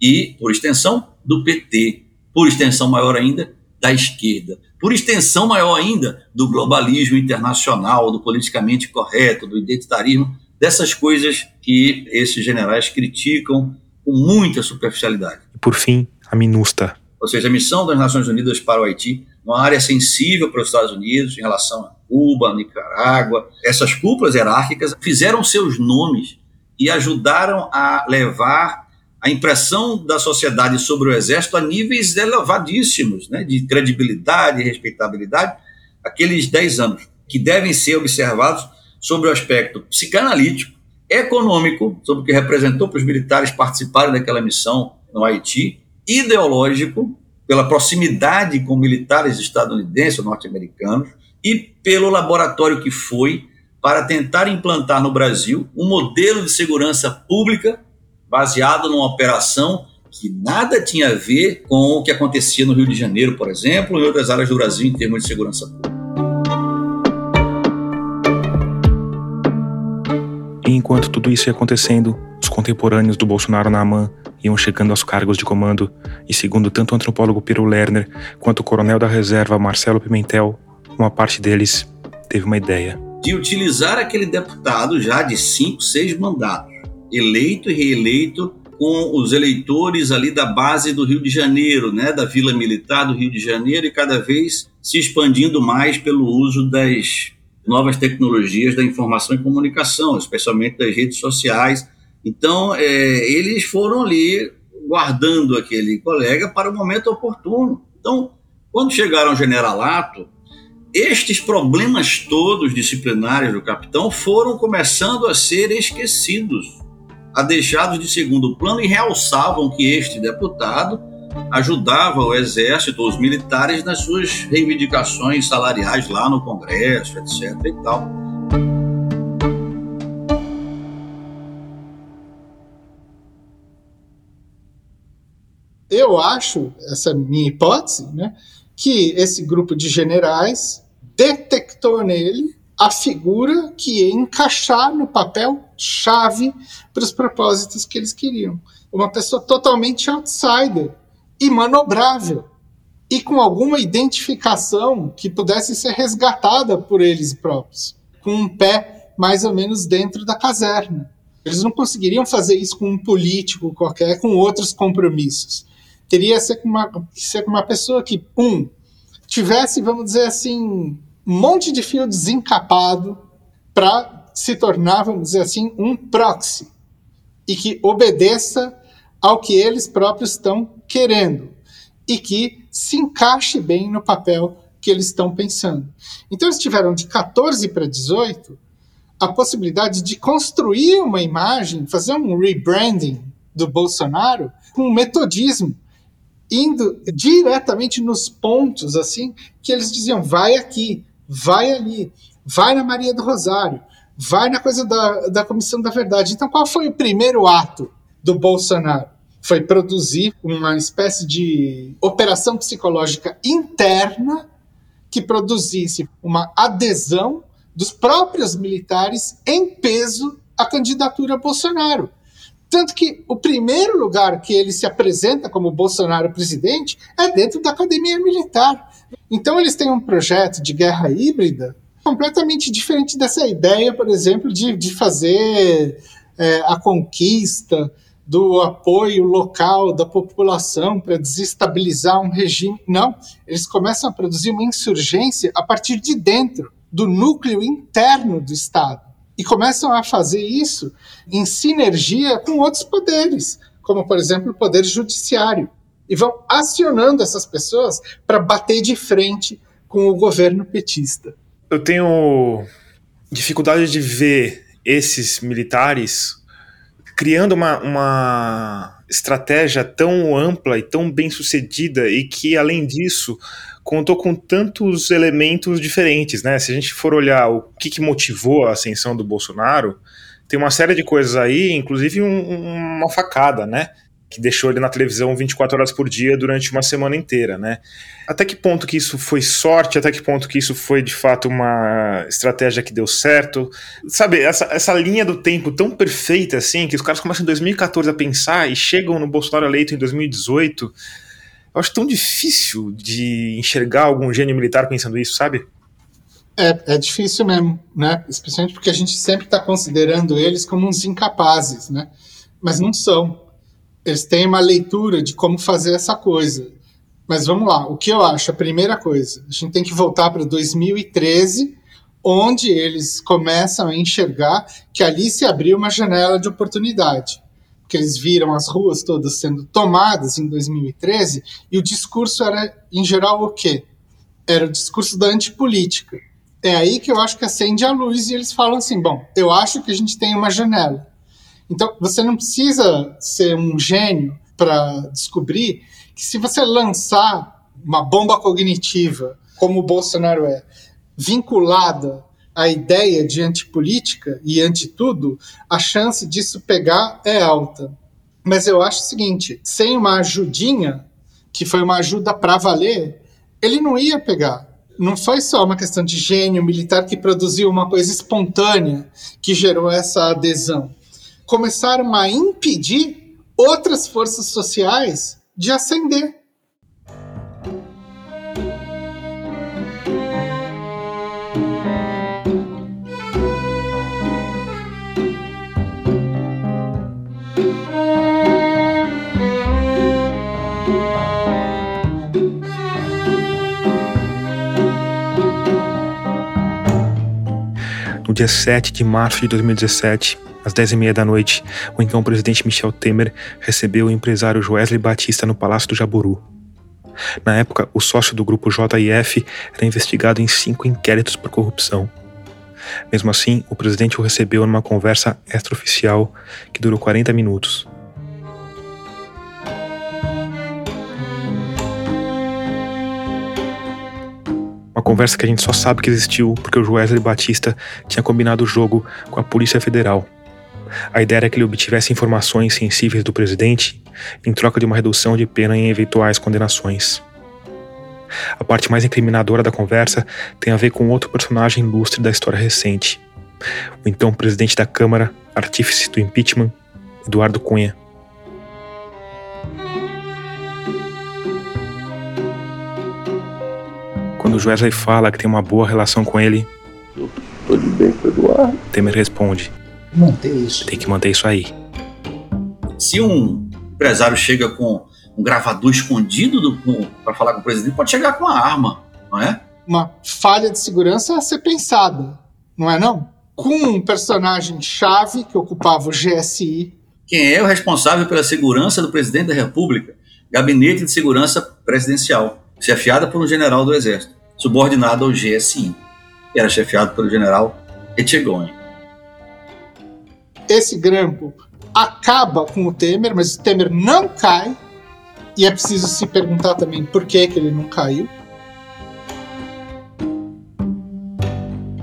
e, por extensão, do PT, por extensão maior ainda, da esquerda, por extensão maior ainda, do globalismo internacional, do politicamente correto, do identitarismo, dessas coisas que esses generais criticam com muita superficialidade. E, por fim, a MINUSTA. Ou seja, a missão das Nações Unidas para o Haiti, uma área sensível para os Estados Unidos em relação a Cuba, Nicarágua. Essas cúpulas hierárquicas fizeram seus nomes e ajudaram a levar a impressão da sociedade sobre o Exército a níveis elevadíssimos, né, de credibilidade e respeitabilidade, aqueles 10 anos, que devem ser observados sobre o aspecto psicanalítico, econômico, sobre o que representou para os militares participarem daquela missão no Haiti, ideológico, pela proximidade com militares estadunidenses ou norte-americanos, e pelo laboratório que foi para tentar implantar no Brasil um modelo de segurança pública baseado numa operação que nada tinha a ver com o que acontecia no Rio de Janeiro, por exemplo, e outras áreas do Brasil em termos de segurança pública. Enquanto tudo isso ia acontecendo, os contemporâneos do Bolsonaro na AMAN iam chegando aos cargos de comando, e segundo tanto o antropólogo Piero Lerner quanto o coronel da reserva Marcelo Pimentel, uma parte deles teve uma ideia. De utilizar aquele deputado já de cinco, seis mandatos eleito e reeleito com os eleitores ali da base do Rio de Janeiro, né, da Vila Militar do Rio de Janeiro, e cada vez se expandindo mais pelo uso das novas tecnologias da informação e comunicação, especialmente das redes sociais. Então, é, eles foram ali guardando aquele colega para o momento oportuno. Então, quando chegaram ao generalato, estes problemas todos disciplinares do capitão foram começando a ser esquecidos a deixados de segundo plano e realçavam que este deputado ajudava o exército, os militares nas suas reivindicações salariais lá no Congresso, etc. e tal. Eu acho, essa é minha hipótese, né, que esse grupo de generais detectou nele a figura que ia encaixar no papel chave para os propósitos que eles queriam. Uma pessoa totalmente outsider, manobrável e com alguma identificação que pudesse ser resgatada por eles próprios, com um pé mais ou menos dentro da caserna. Eles não conseguiriam fazer isso com um político qualquer, com outros compromissos. Teria que ser com uma, ser com uma pessoa que, um, tivesse, vamos dizer assim, um monte de fio desencapado para se tornar, vamos dizer assim, um proxy e que obedeça ao que eles próprios estão querendo e que se encaixe bem no papel que eles estão pensando. Então eles tiveram de 14 para 18 a possibilidade de construir uma imagem, fazer um rebranding do Bolsonaro com metodismo, indo diretamente nos pontos assim que eles diziam: vai aqui, vai ali, vai na Maria do Rosário, vai na coisa da, da Comissão da Verdade. Então, qual foi o primeiro ato do Bolsonaro? Foi produzir uma espécie de operação psicológica interna que produzisse uma adesão dos próprios militares em peso à candidatura Bolsonaro. Tanto que o primeiro lugar que ele se apresenta como Bolsonaro presidente é dentro da academia militar. Então, eles têm um projeto de guerra híbrida completamente diferente dessa ideia, por exemplo, de, de fazer é, a conquista do apoio local da população para desestabilizar um regime. Não, eles começam a produzir uma insurgência a partir de dentro, do núcleo interno do Estado. E começam a fazer isso em sinergia com outros poderes, como, por exemplo, o poder judiciário. E vão acionando essas pessoas para bater de frente com o governo petista eu tenho dificuldade de ver esses militares criando uma, uma estratégia tão ampla e tão bem sucedida e que, além disso, contou com tantos elementos diferentes, né? Se a gente for olhar o que, que motivou a ascensão do Bolsonaro, tem uma série de coisas aí, inclusive um, uma facada, né? Que deixou ele na televisão 24 horas por dia durante uma semana inteira, né? Até que ponto que isso foi sorte, até que ponto que isso foi de fato uma estratégia que deu certo? Sabe, essa, essa linha do tempo tão perfeita assim, que os caras começam em 2014 a pensar e chegam no Bolsonaro eleito em 2018. Eu acho tão difícil de enxergar algum gênio militar pensando isso, sabe? É, é difícil mesmo, né? Especialmente porque a gente sempre está considerando eles como uns incapazes, né? Mas não são eles têm uma leitura de como fazer essa coisa. Mas vamos lá, o que eu acho? A primeira coisa, a gente tem que voltar para 2013, onde eles começam a enxergar que ali se abriu uma janela de oportunidade. Porque eles viram as ruas todas sendo tomadas em 2013 e o discurso era, em geral, o quê? Era o discurso da antipolítica. É aí que eu acho que acende a luz e eles falam assim: bom, eu acho que a gente tem uma janela. Então, você não precisa ser um gênio para descobrir que se você lançar uma bomba cognitiva, como o Bolsonaro é, vinculada à ideia de antipolítica e anti-tudo, a chance disso pegar é alta. Mas eu acho o seguinte: sem uma ajudinha, que foi uma ajuda para valer, ele não ia pegar. Não foi só uma questão de gênio militar que produziu uma coisa espontânea que gerou essa adesão começaram a impedir outras forças sociais de ascender. Dia 7 de março de 2017, às 10h30 da noite, o então presidente Michel Temer recebeu o empresário Joesley Batista no Palácio do Jaburu. Na época, o sócio do grupo JIF era investigado em cinco inquéritos por corrupção. Mesmo assim, o presidente o recebeu numa conversa extraoficial que durou 40 minutos. Conversa que a gente só sabe que existiu porque o Joesley Batista tinha combinado o jogo com a Polícia Federal a ideia era que ele obtivesse informações sensíveis do presidente em troca de uma redução de pena em eventuais condenações. A parte mais incriminadora da conversa tem a ver com outro personagem ilustre da história recente, o então presidente da Câmara, artífice do impeachment, Eduardo Cunha. Quando o Wesley fala que tem uma boa relação com ele, Tô de bem com o Eduardo. Temer responde: manter isso. Tem que manter isso aí. Se um empresário chega com um gravador escondido para falar com o presidente, pode chegar com a arma, não é? Uma falha de segurança a ser pensada, não é não? Com um personagem chave que ocupava o GSI. Quem é o responsável pela segurança do presidente da República? Gabinete de Segurança Presidencial, chefiada por um general do Exército. Subordinado ao GSI. Era chefiado pelo general Etchegoyen. Esse grampo acaba com o Temer, mas o Temer não cai. E é preciso se perguntar também por que, que ele não caiu.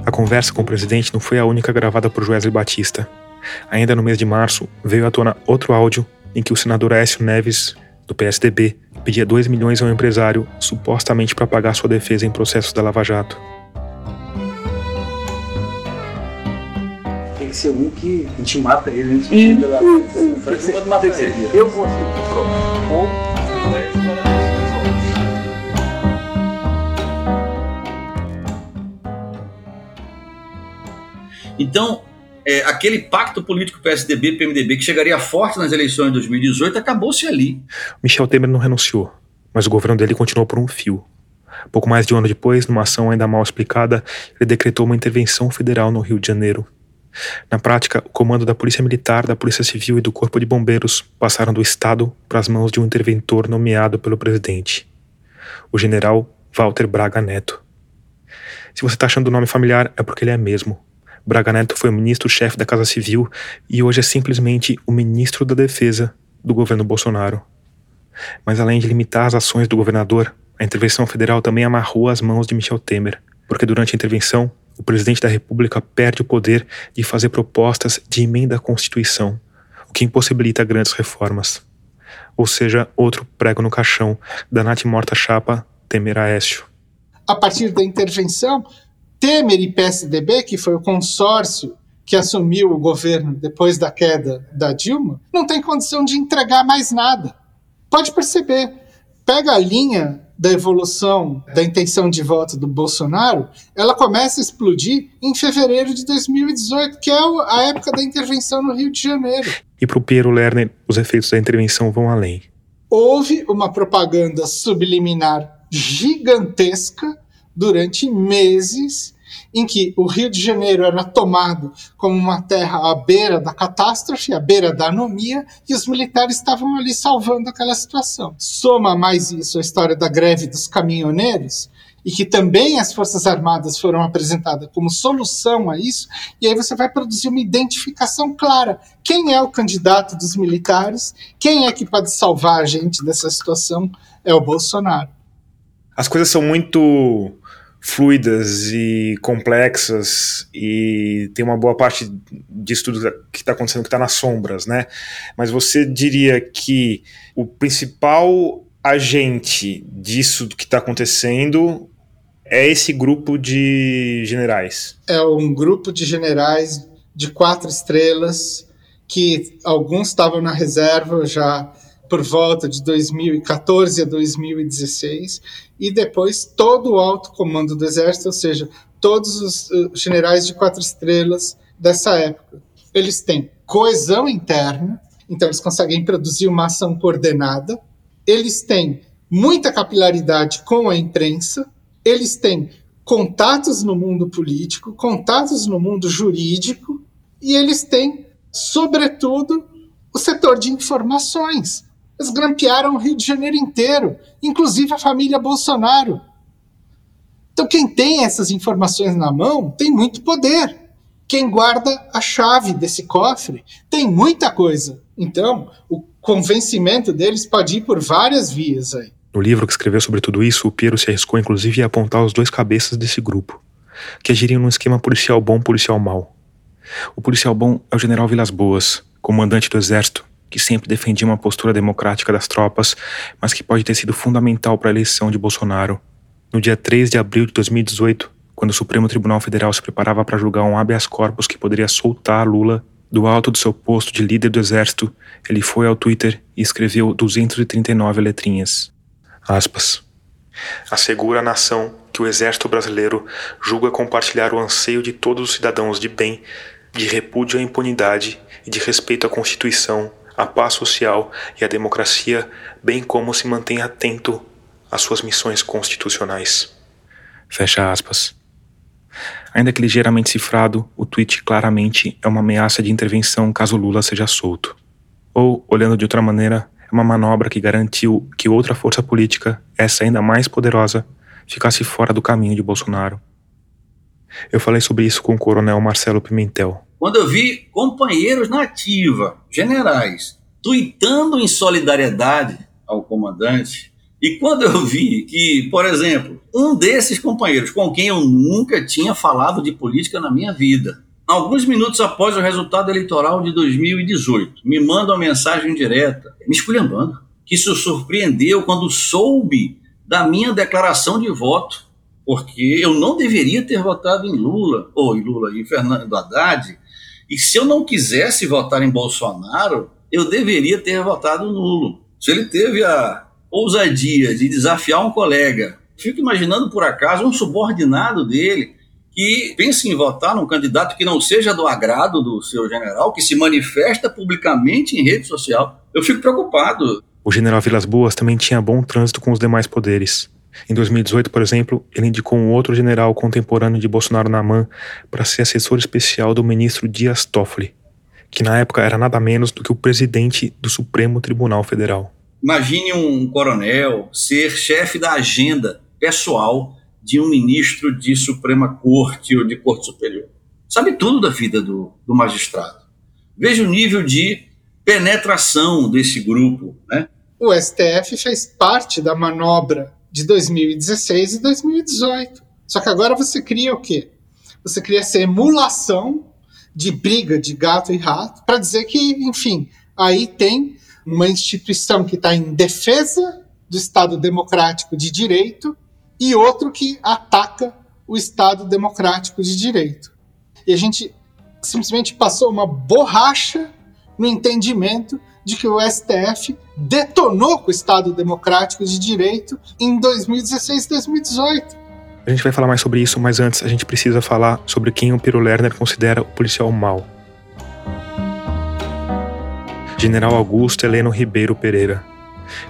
A conversa com o presidente não foi a única gravada por Wesley Batista. Ainda no mês de março, veio à tona outro áudio em que o senador Aécio Neves, do PSDB, pedia 2 milhões ao empresário, supostamente para pagar sua defesa em processos da Lava Jato. Tem que ser um que a gente mata ele antes de chegar lá. Eu vou ser Então, é, aquele pacto político PSDB-PMDB que chegaria forte nas eleições de 2018 acabou-se ali. Michel Temer não renunciou, mas o governo dele continuou por um fio. Pouco mais de um ano depois, numa ação ainda mal explicada, ele decretou uma intervenção federal no Rio de Janeiro. Na prática, o comando da Polícia Militar, da Polícia Civil e do Corpo de Bombeiros passaram do Estado para as mãos de um interventor nomeado pelo presidente, o general Walter Braga Neto. Se você está achando o nome familiar, é porque ele é mesmo. Braga Neto foi o ministro-chefe da Casa Civil e hoje é simplesmente o ministro da Defesa do governo Bolsonaro. Mas além de limitar as ações do governador, a intervenção federal também amarrou as mãos de Michel Temer, porque durante a intervenção, o presidente da República perde o poder de fazer propostas de emenda à Constituição, o que impossibilita grandes reformas. Ou seja, outro prego no caixão da Nath Morta Chapa Temer Aécio. A partir da intervenção, Temer e PSDB, que foi o consórcio que assumiu o governo depois da queda da Dilma, não tem condição de entregar mais nada. Pode perceber, pega a linha da evolução da intenção de voto do Bolsonaro, ela começa a explodir em fevereiro de 2018, que é a época da intervenção no Rio de Janeiro. E para o Piero Lerner, os efeitos da intervenção vão além. Houve uma propaganda subliminar gigantesca durante meses em que o Rio de Janeiro era tomado como uma terra à beira da catástrofe, à beira da anomia, e os militares estavam ali salvando aquela situação. Soma mais isso a história da greve dos caminhoneiros, e que também as Forças Armadas foram apresentadas como solução a isso, e aí você vai produzir uma identificação clara. Quem é o candidato dos militares? Quem é que pode salvar a gente dessa situação? É o Bolsonaro. As coisas são muito fluidas e complexas e tem uma boa parte disso tudo que está acontecendo que está nas sombras, né? Mas você diria que o principal agente disso que está acontecendo é esse grupo de generais? É um grupo de generais de quatro estrelas que alguns estavam na reserva já por volta de 2014 a 2016, e depois todo o alto comando do Exército, ou seja, todos os uh, generais de quatro estrelas dessa época. Eles têm coesão interna, então eles conseguem produzir uma ação coordenada, eles têm muita capilaridade com a imprensa, eles têm contatos no mundo político, contatos no mundo jurídico, e eles têm, sobretudo, o setor de informações. Grampearam o Rio de Janeiro inteiro, inclusive a família Bolsonaro. Então, quem tem essas informações na mão tem muito poder. Quem guarda a chave desse cofre tem muita coisa. Então, o convencimento deles pode ir por várias vias aí. No livro que escreveu sobre tudo isso, o Piero se arriscou inclusive a apontar os dois cabeças desse grupo, que agiriam num esquema policial bom, policial mau. O policial bom é o general Vilas Boas, comandante do exército, que sempre defendia uma postura democrática das tropas, mas que pode ter sido fundamental para a eleição de Bolsonaro. No dia 3 de abril de 2018, quando o Supremo Tribunal Federal se preparava para julgar um habeas corpus que poderia soltar Lula do alto do seu posto de líder do exército, ele foi ao Twitter e escreveu 239 letrinhas. Aspas. Assegura a nação que o exército brasileiro julga compartilhar o anseio de todos os cidadãos de bem, de repúdio à impunidade e de respeito à Constituição a paz social e a democracia, bem como se mantém atento às suas missões constitucionais. Fecha aspas. Ainda que ligeiramente cifrado, o tweet claramente é uma ameaça de intervenção caso Lula seja solto. Ou, olhando de outra maneira, é uma manobra que garantiu que outra força política, essa ainda mais poderosa, ficasse fora do caminho de Bolsonaro. Eu falei sobre isso com o coronel Marcelo Pimentel. Quando eu vi companheiros na ativa, generais, tuitando em solidariedade ao comandante, e quando eu vi que, por exemplo, um desses companheiros com quem eu nunca tinha falado de política na minha vida, alguns minutos após o resultado eleitoral de 2018, me manda uma mensagem direta, me esculhambando, que se surpreendeu quando soube da minha declaração de voto, porque eu não deveria ter votado em Lula, ou em Lula, em Fernando Haddad, e se eu não quisesse votar em Bolsonaro, eu deveria ter votado nulo. Se ele teve a ousadia de desafiar um colega, fico imaginando por acaso um subordinado dele que pense em votar num candidato que não seja do agrado do seu general, que se manifesta publicamente em rede social. Eu fico preocupado. O general Vilas Boas também tinha bom trânsito com os demais poderes. Em 2018, por exemplo, ele indicou um outro general contemporâneo de Bolsonaro na MAN para ser assessor especial do ministro Dias Toffoli, que na época era nada menos do que o presidente do Supremo Tribunal Federal. Imagine um coronel ser chefe da agenda pessoal de um ministro de Suprema Corte ou de Corte Superior. Sabe tudo da vida do, do magistrado. Veja o nível de penetração desse grupo. Né? O STF fez parte da manobra de 2016 e 2018. Só que agora você cria o quê? Você cria essa emulação de briga de gato e rato para dizer que, enfim, aí tem uma instituição que está em defesa do Estado democrático de direito e outro que ataca o Estado democrático de direito. E a gente simplesmente passou uma borracha no entendimento de que o STF detonou com o Estado democrático de direito em 2016 e 2018. A gente vai falar mais sobre isso, mas antes a gente precisa falar sobre quem o Piro Lerner considera o policial mau. General Augusto Heleno Ribeiro Pereira.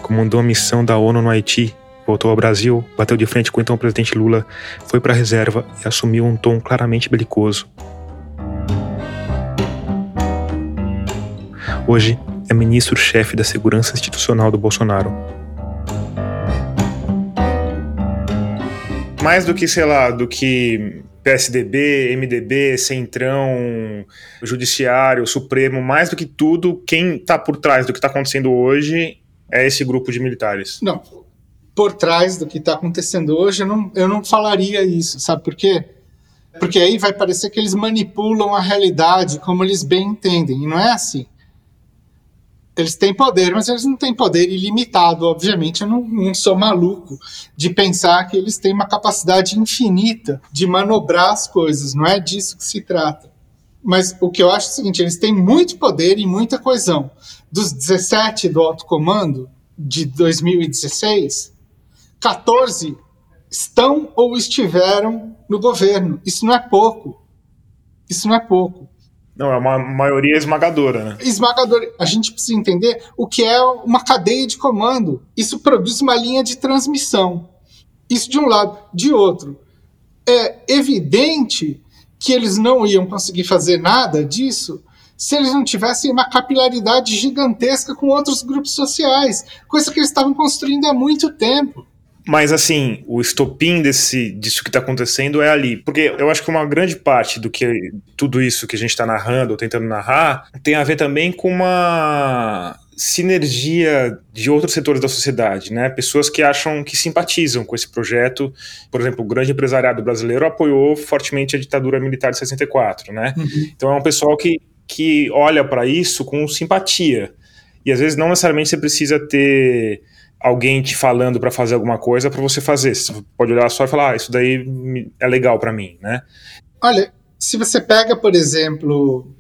Comandou a missão da ONU no Haiti, voltou ao Brasil, bateu de frente com o então presidente Lula, foi para a reserva e assumiu um tom claramente belicoso. Hoje é ministro-chefe da Segurança Institucional do Bolsonaro. Mais do que, sei lá, do que PSDB, MDB, Centrão, Judiciário, Supremo, mais do que tudo, quem está por trás do que está acontecendo hoje é esse grupo de militares. Não, por trás do que está acontecendo hoje, eu não, eu não falaria isso, sabe por quê? Porque aí vai parecer que eles manipulam a realidade como eles bem entendem, e não é assim eles têm poder, mas eles não têm poder ilimitado, obviamente. Eu não, não, sou maluco de pensar que eles têm uma capacidade infinita de manobrar as coisas, não é disso que se trata. Mas o que eu acho é o seguinte: eles têm muito poder e muita coesão. Dos 17 do alto comando de 2016, 14 estão ou estiveram no governo. Isso não é pouco. Isso não é pouco. Não, é uma maioria esmagadora, né? Esmagadora. A gente precisa entender o que é uma cadeia de comando. Isso produz uma linha de transmissão. Isso de um lado. De outro, é evidente que eles não iam conseguir fazer nada disso se eles não tivessem uma capilaridade gigantesca com outros grupos sociais, coisa que eles estavam construindo há muito tempo. Mas assim, o estopim desse, disso que está acontecendo é ali. Porque eu acho que uma grande parte do que tudo isso que a gente está narrando ou tentando narrar tem a ver também com uma sinergia de outros setores da sociedade, né? Pessoas que acham que simpatizam com esse projeto. Por exemplo, o grande empresariado brasileiro apoiou fortemente a ditadura militar de 64, né? Uhum. Então é um pessoal que, que olha para isso com simpatia. E às vezes não necessariamente você precisa ter alguém te falando para fazer alguma coisa para você fazer. Você pode olhar só e falar, ah, isso daí é legal para mim, né? Olha, se você pega, por exemplo,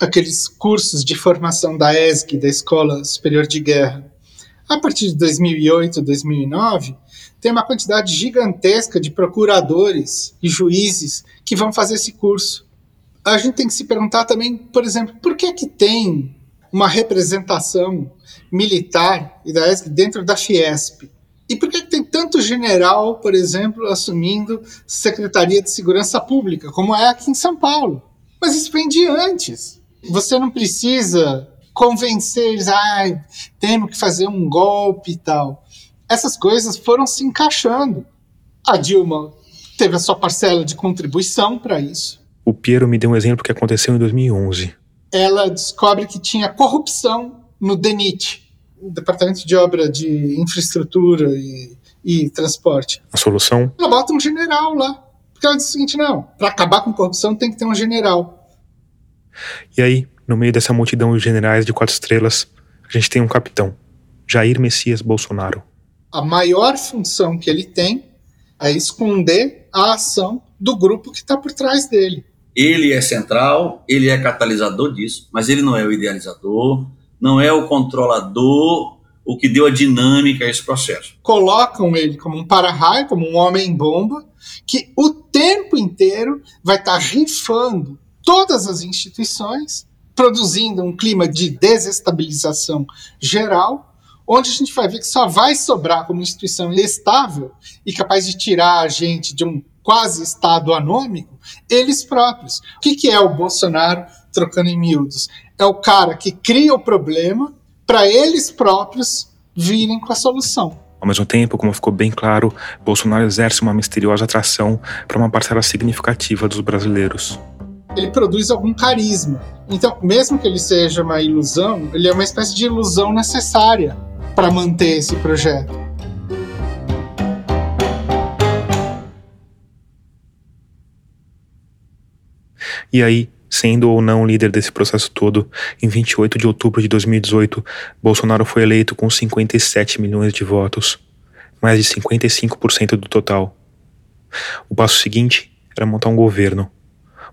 aqueles cursos de formação da ESG, da Escola Superior de Guerra, a partir de 2008, 2009, tem uma quantidade gigantesca de procuradores e juízes que vão fazer esse curso. A gente tem que se perguntar também, por exemplo, por que que tem uma representação militar e da dentro da Fiesp. E por que tem tanto general, por exemplo, assumindo Secretaria de Segurança Pública, como é aqui em São Paulo? Mas isso vem de antes. Você não precisa convencer eles, ah, temos que fazer um golpe e tal. Essas coisas foram se encaixando. A Dilma teve a sua parcela de contribuição para isso. O Piero me deu um exemplo que aconteceu em 2011. Ela descobre que tinha corrupção no DENIT, Departamento de Obra de Infraestrutura e, e Transporte. A solução? Ela bota um general lá. Porque ela diz o seguinte: não, para acabar com corrupção tem que ter um general. E aí, no meio dessa multidão de generais de quatro estrelas, a gente tem um capitão, Jair Messias Bolsonaro. A maior função que ele tem é esconder a ação do grupo que está por trás dele. Ele é central, ele é catalisador disso, mas ele não é o idealizador, não é o controlador, o que deu a dinâmica a esse processo. Colocam ele como um para-raio, como um homem-bomba, que o tempo inteiro vai estar rifando todas as instituições, produzindo um clima de desestabilização geral, onde a gente vai ver que só vai sobrar como instituição estável e capaz de tirar a gente de um quase estado anômico, eles próprios. O que, que é o Bolsonaro trocando em miúdos? É o cara que cria o problema para eles próprios virem com a solução. Ao mesmo tempo, como ficou bem claro, Bolsonaro exerce uma misteriosa atração para uma parcela significativa dos brasileiros. Ele produz algum carisma. Então, mesmo que ele seja uma ilusão, ele é uma espécie de ilusão necessária para manter esse projeto. E aí, sendo ou não líder desse processo todo, em 28 de outubro de 2018, Bolsonaro foi eleito com 57 milhões de votos, mais de 55% do total. O passo seguinte era montar um governo,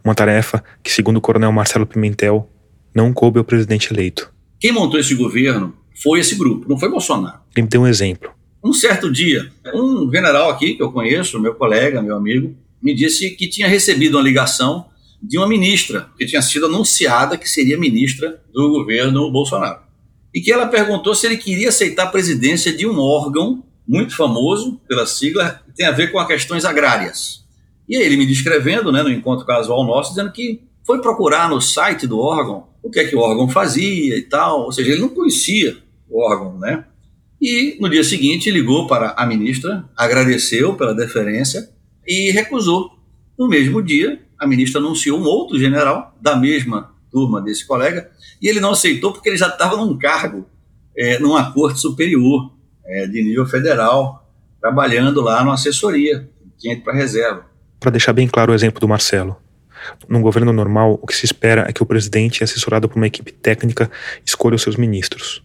uma tarefa que, segundo o coronel Marcelo Pimentel, não coube ao presidente eleito. Quem montou esse governo foi esse grupo, não foi Bolsonaro. Ele me deu um exemplo. Um certo dia, um general aqui que eu conheço, meu colega, meu amigo, me disse que tinha recebido uma ligação de uma ministra, que tinha sido anunciada que seria ministra do governo Bolsonaro. E que ela perguntou se ele queria aceitar a presidência de um órgão muito famoso pela sigla, que tem a ver com as questões agrárias. E aí ele me descrevendo, né, no encontro casual nosso, dizendo que foi procurar no site do órgão o que é que o órgão fazia e tal, ou seja, ele não conhecia o órgão, né? E no dia seguinte ligou para a ministra, agradeceu pela deferência e recusou. No mesmo dia, a ministra anunciou um outro general da mesma turma desse colega e ele não aceitou porque ele já estava num cargo, é, numa corte superior é, de nível federal, trabalhando lá numa assessoria, tinha ido para reserva. Para deixar bem claro o exemplo do Marcelo, num governo normal, o que se espera é que o presidente, assessorado por uma equipe técnica, escolha os seus ministros.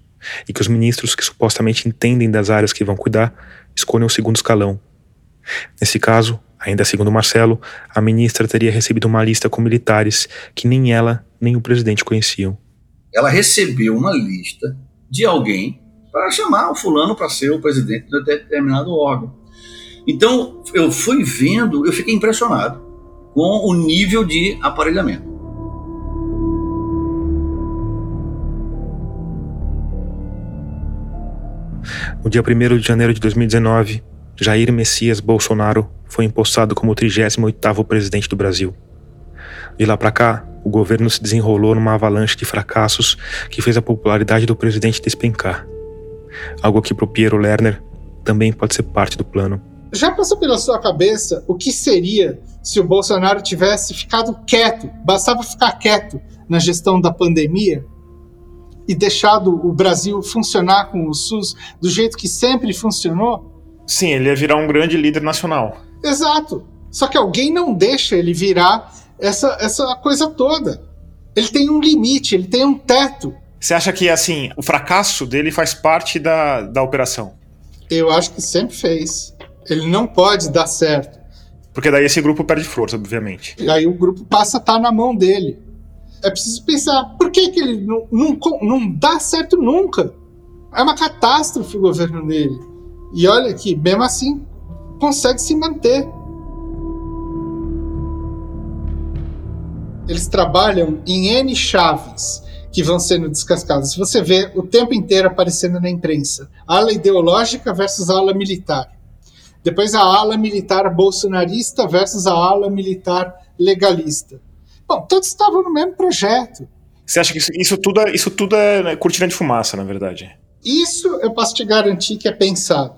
E que os ministros que supostamente entendem das áreas que vão cuidar escolham o segundo escalão. Nesse caso, ainda segundo Marcelo, a ministra teria recebido uma lista com militares que nem ela nem o presidente conheciam. Ela recebeu uma lista de alguém para chamar o fulano para ser o presidente de determinado órgão. Então, eu fui vendo, eu fiquei impressionado com o nível de aparelhamento. No dia 1 de janeiro de 2019, Jair Messias Bolsonaro foi impostado como o 38º presidente do Brasil. De lá para cá, o governo se desenrolou numa avalanche de fracassos que fez a popularidade do presidente despencar. Algo que para o Piero Lerner também pode ser parte do plano. Já passou pela sua cabeça o que seria se o Bolsonaro tivesse ficado quieto, bastava ficar quieto na gestão da pandemia e deixado o Brasil funcionar com o SUS do jeito que sempre funcionou? Sim, ele ia virar um grande líder nacional. Exato. Só que alguém não deixa ele virar essa, essa coisa toda. Ele tem um limite, ele tem um teto. Você acha que, assim, o fracasso dele faz parte da, da operação? Eu acho que sempre fez. Ele não pode dar certo. Porque daí esse grupo perde força, obviamente. E aí o grupo passa a estar tá na mão dele. É preciso pensar, por que, que ele não, não, não dá certo nunca? É uma catástrofe o governo dele. E olha que, mesmo assim, consegue se manter. Eles trabalham em N chaves que vão sendo descascadas. Você vê o tempo inteiro aparecendo na imprensa. Ala ideológica versus ala militar. Depois a ala militar bolsonarista versus a ala militar legalista. Bom, todos estavam no mesmo projeto. Você acha que isso, isso tudo, é, isso tudo é cortina de fumaça, na verdade? Isso eu posso te garantir que é pensado,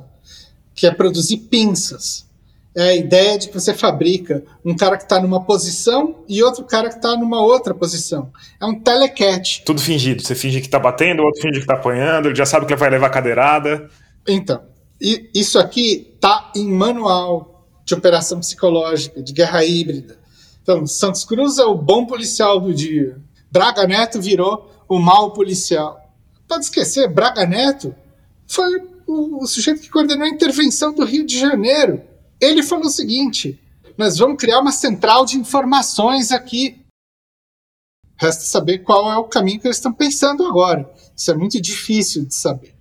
que é produzir pinças. É a ideia de que você fabrica um cara que está numa posição e outro cara que está numa outra posição. É um telecat. Tudo fingido. Você finge que está batendo, o outro finge que está apanhando, ele já sabe que vai levar cadeirada. Então, isso aqui está em manual de operação psicológica, de guerra híbrida. Então, Santos Cruz é o bom policial do dia. Braga Neto virou o mau policial. Pode esquecer, Braga Neto foi o, o sujeito que coordenou a intervenção do Rio de Janeiro ele falou o seguinte: nós vamos criar uma central de informações aqui. Resta saber qual é o caminho que eles estão pensando agora. Isso é muito difícil de saber.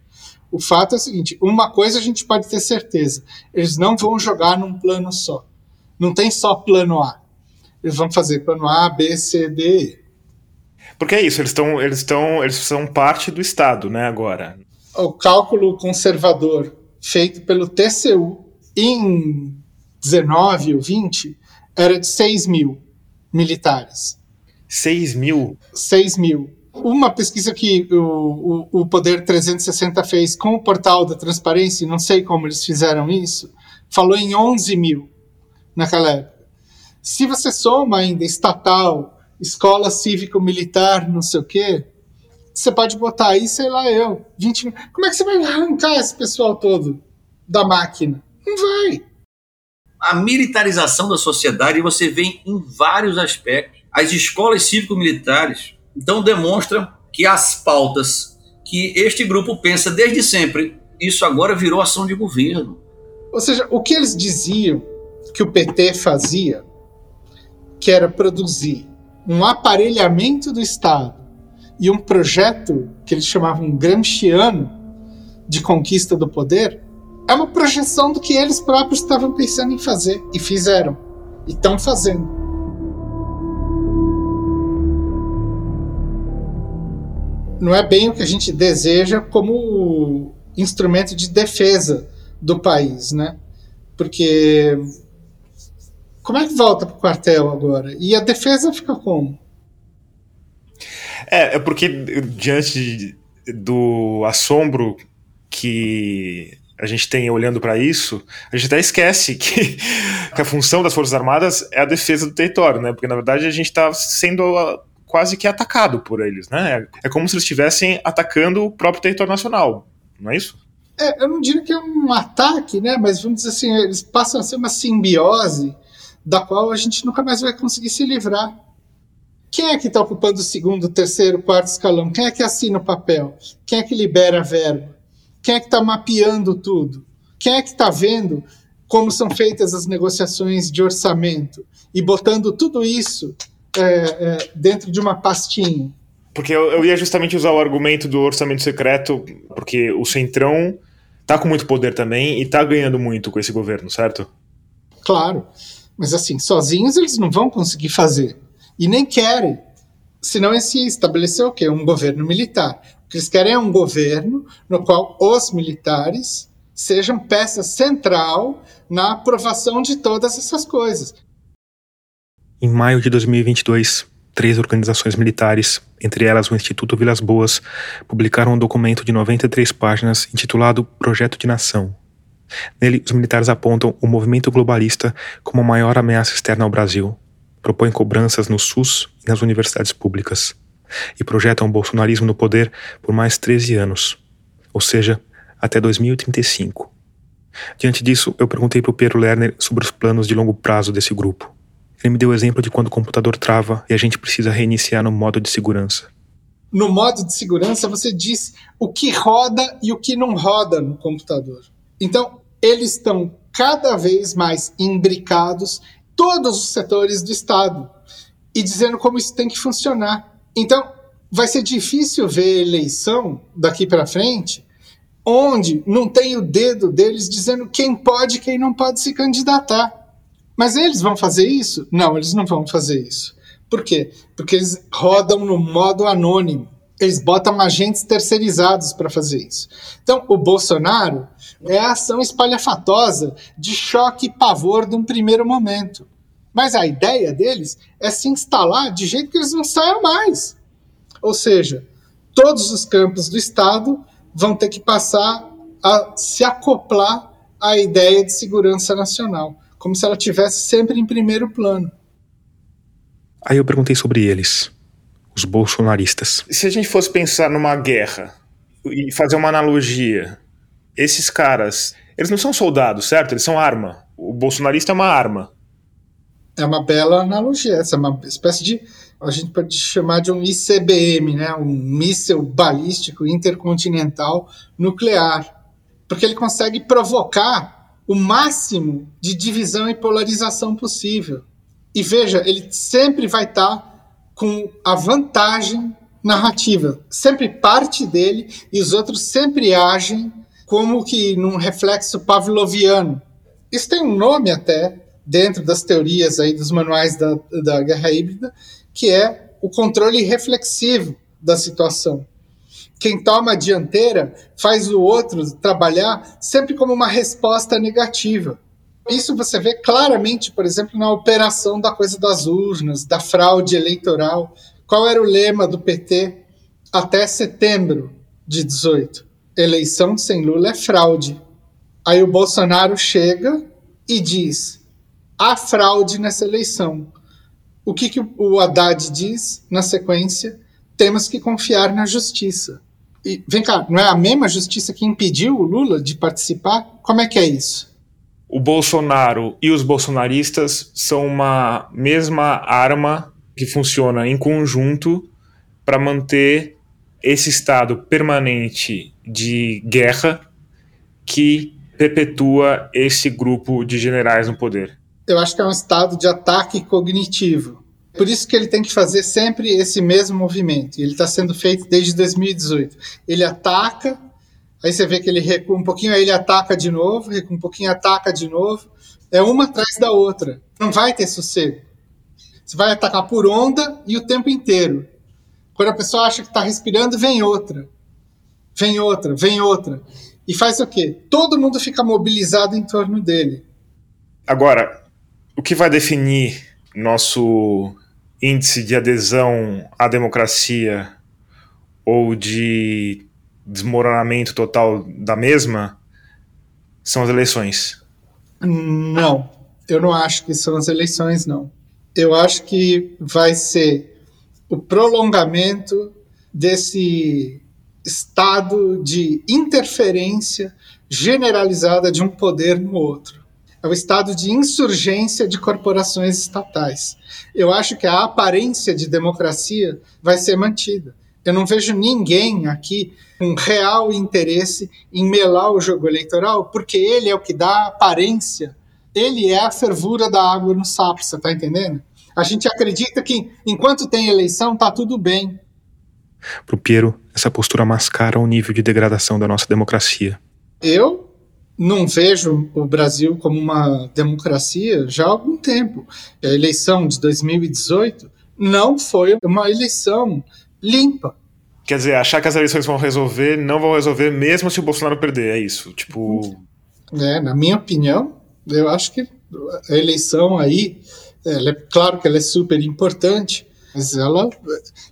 O fato é o seguinte: uma coisa a gente pode ter certeza: eles não vão jogar num plano só. Não tem só plano A. Eles vão fazer plano A, B, C, D, E. Porque é isso, eles estão, eles estão, eles são parte do Estado, né? Agora. O cálculo conservador feito pelo TCU em 19 ou 20, era de 6 mil militares. 6 mil? 6 mil. Uma pesquisa que o, o, o Poder 360 fez com o portal da transparência, não sei como eles fizeram isso, falou em 11 mil naquela época. Se você soma ainda estatal, escola cívico-militar, não sei o quê, você pode botar aí, sei lá eu, 20 mil. Como é que você vai arrancar esse pessoal todo da máquina? Não vai. A militarização da sociedade você vê em vários aspectos. As escolas cívico-militares então demonstram que as pautas que este grupo pensa desde sempre, isso agora virou ação de governo. Ou seja, o que eles diziam que o PT fazia, que era produzir um aparelhamento do Estado e um projeto que eles chamavam gramsciano de conquista do poder, é uma projeção do que eles próprios estavam pensando em fazer e fizeram e estão fazendo. Não é bem o que a gente deseja como instrumento de defesa do país, né? Porque como é que volta para o quartel agora? E a defesa fica como? É, é porque diante do assombro que a gente tem olhando para isso, a gente até esquece que, *laughs* que, a função das Forças Armadas é a defesa do território, né? Porque na verdade a gente está sendo ah, quase que atacado por eles, né? É como se eles estivessem atacando o próprio território nacional, não é isso? É, eu não diria que é um ataque, né? Mas vamos dizer assim, eles passam a ser uma simbiose da qual a gente nunca mais vai conseguir se livrar. Quem é que está ocupando o segundo, terceiro, quarto escalão? Quem é que assina o papel? Quem é que libera a verba? Quem é que está mapeando tudo? Quem é que está vendo como são feitas as negociações de orçamento e botando tudo isso é, é, dentro de uma pastinha? Porque eu, eu, ia justamente usar o argumento do orçamento secreto, porque o Centrão tá com muito poder também e tá ganhando muito com esse governo, certo? Claro. Mas assim, sozinhos eles não vão conseguir fazer. E nem querem. Senão esse estabeleceu o quê? Um governo militar. O que eles querem é um governo no qual os militares sejam peça central na aprovação de todas essas coisas. Em maio de 2022, três organizações militares, entre elas o Instituto Vilas Boas, publicaram um documento de 93 páginas intitulado Projeto de Nação. Nele, os militares apontam o movimento globalista como a maior ameaça externa ao Brasil, propõem cobranças no SUS e nas universidades públicas e projetam o bolsonarismo no poder por mais 13 anos, ou seja, até 2035. Diante disso, eu perguntei para o Pedro Lerner sobre os planos de longo prazo desse grupo. Ele me deu o exemplo de quando o computador trava e a gente precisa reiniciar no modo de segurança. No modo de segurança, você diz o que roda e o que não roda no computador. Então, eles estão cada vez mais imbricados todos os setores do Estado e dizendo como isso tem que funcionar. Então, vai ser difícil ver eleição daqui para frente onde não tem o dedo deles dizendo quem pode e quem não pode se candidatar. Mas eles vão fazer isso? Não, eles não vão fazer isso. Por quê? Porque eles rodam no modo anônimo. Eles botam agentes terceirizados para fazer isso. Então, o Bolsonaro é a ação espalhafatosa de choque e pavor de um primeiro momento. Mas a ideia deles é se instalar de jeito que eles não saiam mais. Ou seja, todos os campos do Estado vão ter que passar a se acoplar à ideia de segurança nacional. como se ela tivesse sempre em primeiro plano. Aí eu perguntei sobre eles, os bolsonaristas. Se a gente fosse pensar numa guerra e fazer uma analogia, esses caras, eles não são soldados, certo? Eles são arma. O bolsonarista é uma arma. É uma bela analogia, essa é uma espécie de a gente pode chamar de um ICBM, né, um míssil balístico intercontinental nuclear, porque ele consegue provocar o máximo de divisão e polarização possível. E veja, ele sempre vai estar tá com a vantagem narrativa, sempre parte dele e os outros sempre agem como que num reflexo pavloviano. Isso tem um nome até dentro das teorias aí dos manuais da, da guerra híbrida, que é o controle reflexivo da situação. Quem toma a dianteira faz o outro trabalhar sempre como uma resposta negativa. Isso você vê claramente, por exemplo, na operação da coisa das urnas, da fraude eleitoral. Qual era o lema do PT até setembro de 18? Eleição sem Lula é fraude. Aí o Bolsonaro chega e diz: há fraude nessa eleição. O que, que o Haddad diz na sequência? Temos que confiar na justiça. E vem cá, não é a mesma justiça que impediu o Lula de participar? Como é que é isso? O Bolsonaro e os bolsonaristas são uma mesma arma que funciona em conjunto para manter esse estado permanente de guerra que perpetua esse grupo de generais no poder eu acho que é um estado de ataque cognitivo. Por isso que ele tem que fazer sempre esse mesmo movimento. Ele está sendo feito desde 2018. Ele ataca, aí você vê que ele recua um pouquinho, aí ele ataca de novo, recua um pouquinho, ataca de novo. É uma atrás da outra. Não vai ter sossego. Você vai atacar por onda e o tempo inteiro. Quando a pessoa acha que está respirando, vem outra. Vem outra, vem outra. E faz o quê? Todo mundo fica mobilizado em torno dele. Agora, o que vai definir nosso índice de adesão à democracia ou de desmoronamento total da mesma são as eleições. Não, eu não acho que são as eleições, não. Eu acho que vai ser o prolongamento desse estado de interferência generalizada de um poder no outro é o estado de insurgência de corporações estatais. Eu acho que a aparência de democracia vai ser mantida. Eu não vejo ninguém aqui com real interesse em melar o jogo eleitoral, porque ele é o que dá aparência. Ele é a fervura da água no sapo, você está entendendo? A gente acredita que enquanto tem eleição, tá tudo bem. Para o Piero, essa postura mascara o nível de degradação da nossa democracia. Eu não vejo o Brasil como uma democracia já há algum tempo. A eleição de 2018 não foi uma eleição limpa. Quer dizer, achar que as eleições vão resolver, não vão resolver mesmo se o Bolsonaro perder, é isso? Tipo. É, na minha opinião, eu acho que a eleição aí, é claro que ela é super importante, mas ela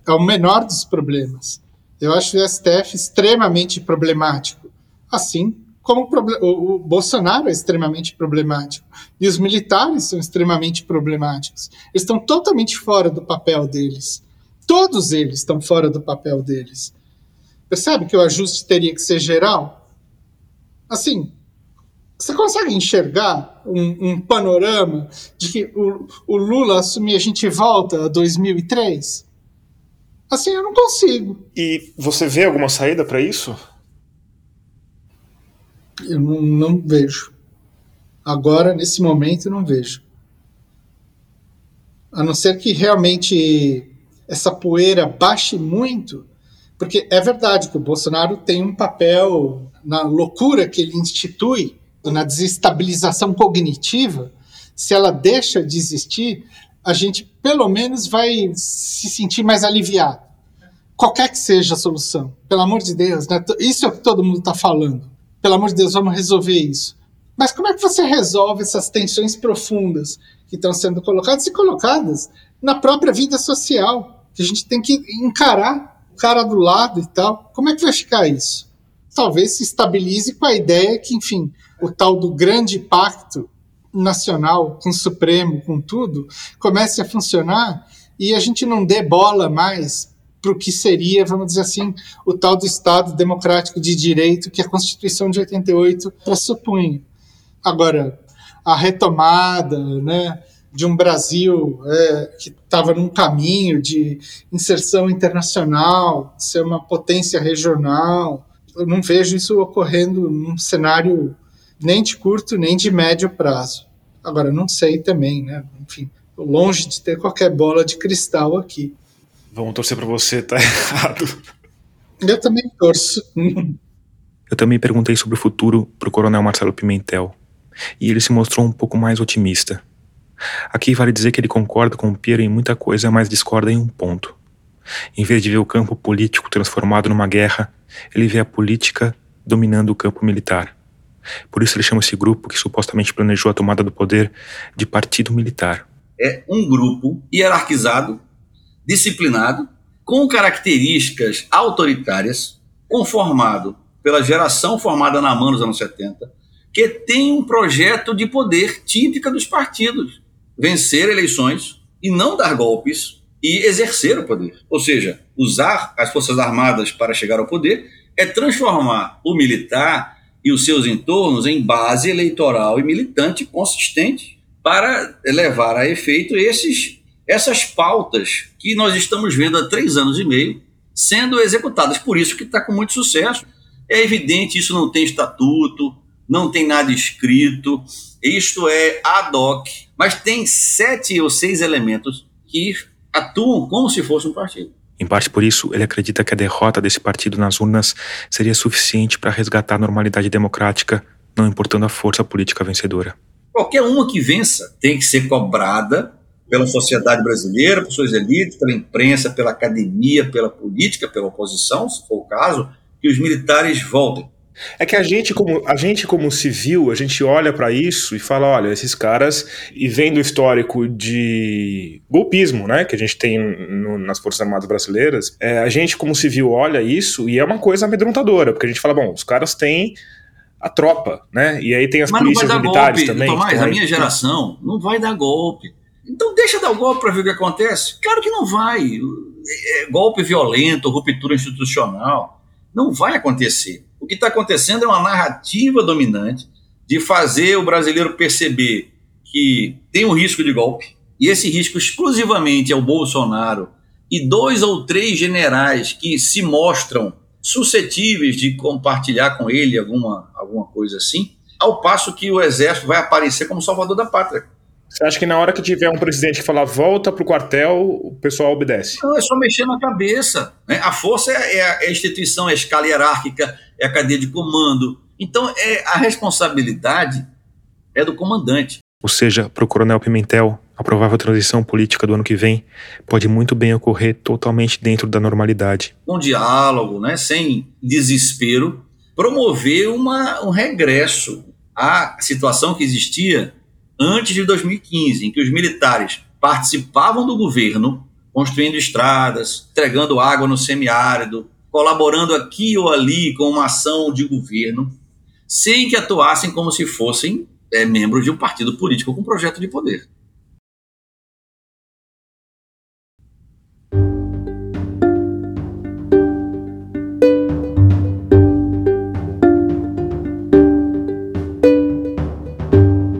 é o menor dos problemas. Eu acho o STF extremamente problemático. Assim como o, o, Bolsonaro é extremamente problemático e os militares são extremamente problemáticos. Eles estão totalmente fora do papel deles. Todos eles estão fora do papel deles. Percebe que o ajuste teria que ser geral? Assim, você consegue enxergar um, um panorama de que o, o Lula assumir a gente volta a 2003? Assim, eu não consigo. E você vê alguma saída para isso? Eu não, não vejo. Agora, nesse momento, não vejo. A não ser que realmente essa poeira baixe muito, porque é verdade que o Bolsonaro tem um papel na loucura que ele institui, na desestabilização cognitiva. Se ela deixa de existir, a gente pelo menos vai se sentir mais aliviado. Qualquer que seja a solução, pelo amor de Deus, né? isso é o que todo mundo está falando pelo amor de Deus, vamos resolver isso. Mas como é que você resolve essas tensões profundas que estão sendo colocadas e colocadas na própria vida social? Que a gente tem que encarar o cara do lado e tal. Como é que vai ficar isso? Talvez se estabilize com a ideia que, enfim, o tal do grande pacto nacional, com o Supremo, com tudo, comece a funcionar e a gente não dê bola mais para o que seria, vamos dizer assim, o tal do Estado democrático de direito que a Constituição de 88 pressupõe. Agora, a retomada né, de um Brasil é, que estava num caminho de inserção internacional, de ser uma potência regional, eu não vejo isso ocorrendo num cenário nem de curto nem de médio prazo. Agora, não sei também, né? Enfim, longe de ter qualquer bola de cristal aqui. Vamos torcer para você tá *laughs* errado. Eu também torço. Eu também perguntei sobre o futuro para o coronel Marcelo Pimentel, e ele se mostrou um pouco mais otimista. Aqui vale dizer que ele concorda com o Piero em muita coisa, mas discorda em um ponto. Em vez de ver o campo político transformado numa guerra, ele vê a política dominando o campo militar. Por isso ele chama esse grupo que supostamente planejou a tomada do poder de partido militar. É um grupo hierarquizado, disciplinado, com características autoritárias, conformado pela geração formada na mão nos anos 70, que tem um projeto de poder típica dos partidos: vencer eleições e não dar golpes e exercer o poder. Ou seja, usar as Forças Armadas para chegar ao poder é transformar o militar e os seus entornos em base eleitoral e militante consistente para levar a efeito esses, essas pautas que nós estamos vendo há três anos e meio sendo executadas. Por isso que está com muito sucesso. É evidente, isso não tem estatuto, não tem nada escrito, isto é ad hoc, mas tem sete ou seis elementos que atuam como se fosse um partido. Em parte por isso, ele acredita que a derrota desse partido nas urnas seria suficiente para resgatar a normalidade democrática, não importando a força política vencedora. Qualquer uma que vença tem que ser cobrada pela sociedade brasileira, por suas elites, pela imprensa, pela academia, pela política, pela oposição, se for o caso, que os militares voltem. É que a gente, como, a gente, como civil, a gente olha para isso e fala: olha, esses caras, e vendo o histórico de golpismo, né, que a gente tem no, nas Forças Armadas Brasileiras, é, a gente, como civil, olha isso e é uma coisa amedrontadora, porque a gente fala: bom, os caras têm a tropa, né, e aí tem as Mas polícias militares golpe, também. Tomás, então, a minha geração não vai dar golpe. Então deixa dar o golpe para ver o que acontece. Claro que não vai. É, golpe violento, ruptura institucional, não vai acontecer. O que está acontecendo é uma narrativa dominante de fazer o brasileiro perceber que tem um risco de golpe, e esse risco exclusivamente é o Bolsonaro e dois ou três generais que se mostram suscetíveis de compartilhar com ele alguma, alguma coisa assim, ao passo que o exército vai aparecer como salvador da pátria. Você acha que na hora que tiver um presidente que falar volta para o quartel, o pessoal obedece? Não, é só mexer na cabeça. Né? A força é, é a instituição, é a escala hierárquica, é a cadeia de comando. Então, é, a responsabilidade é do comandante. Ou seja, para o Coronel Pimentel, a provável transição política do ano que vem pode muito bem ocorrer totalmente dentro da normalidade. Com diálogo, né, sem desespero, promover uma, um regresso à situação que existia antes de 2015, em que os militares participavam do governo, construindo estradas, entregando água no semiárido, colaborando aqui ou ali com uma ação de governo, sem que atuassem como se fossem é, membros de um partido político com projeto de poder.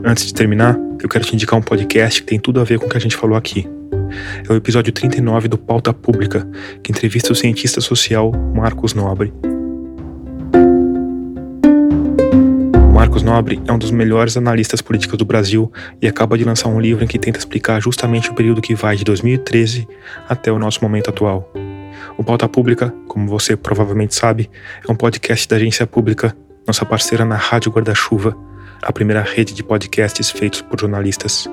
Antes de terminar, eu quero te indicar um podcast que tem tudo a ver com o que a gente falou aqui. É o episódio 39 do Pauta Pública, que entrevista o cientista social Marcos Nobre. Marcos Nobre é um dos melhores analistas políticos do Brasil e acaba de lançar um livro em que tenta explicar justamente o período que vai de 2013 até o nosso momento atual. O Pauta Pública, como você provavelmente sabe, é um podcast da agência pública, nossa parceira na Rádio Guarda-Chuva, a primeira rede de podcasts feitos por jornalistas.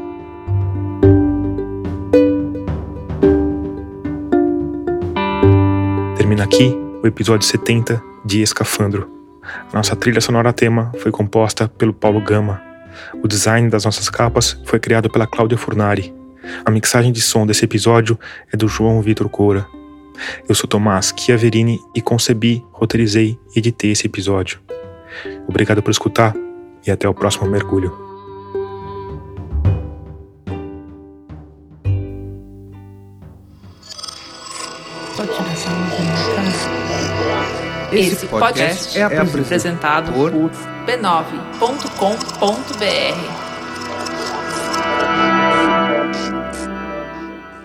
Termina aqui o episódio 70 de Escafandro. A nossa trilha sonora tema foi composta pelo Paulo Gama. O design das nossas capas foi criado pela Cláudia Furnari. A mixagem de som desse episódio é do João Vitor Coura. Eu sou Tomás Chiaverini e concebi, roteirizei e editei esse episódio. Obrigado por escutar e até o próximo mergulho. Né? Esse podcast é apresentado por b9.com.br.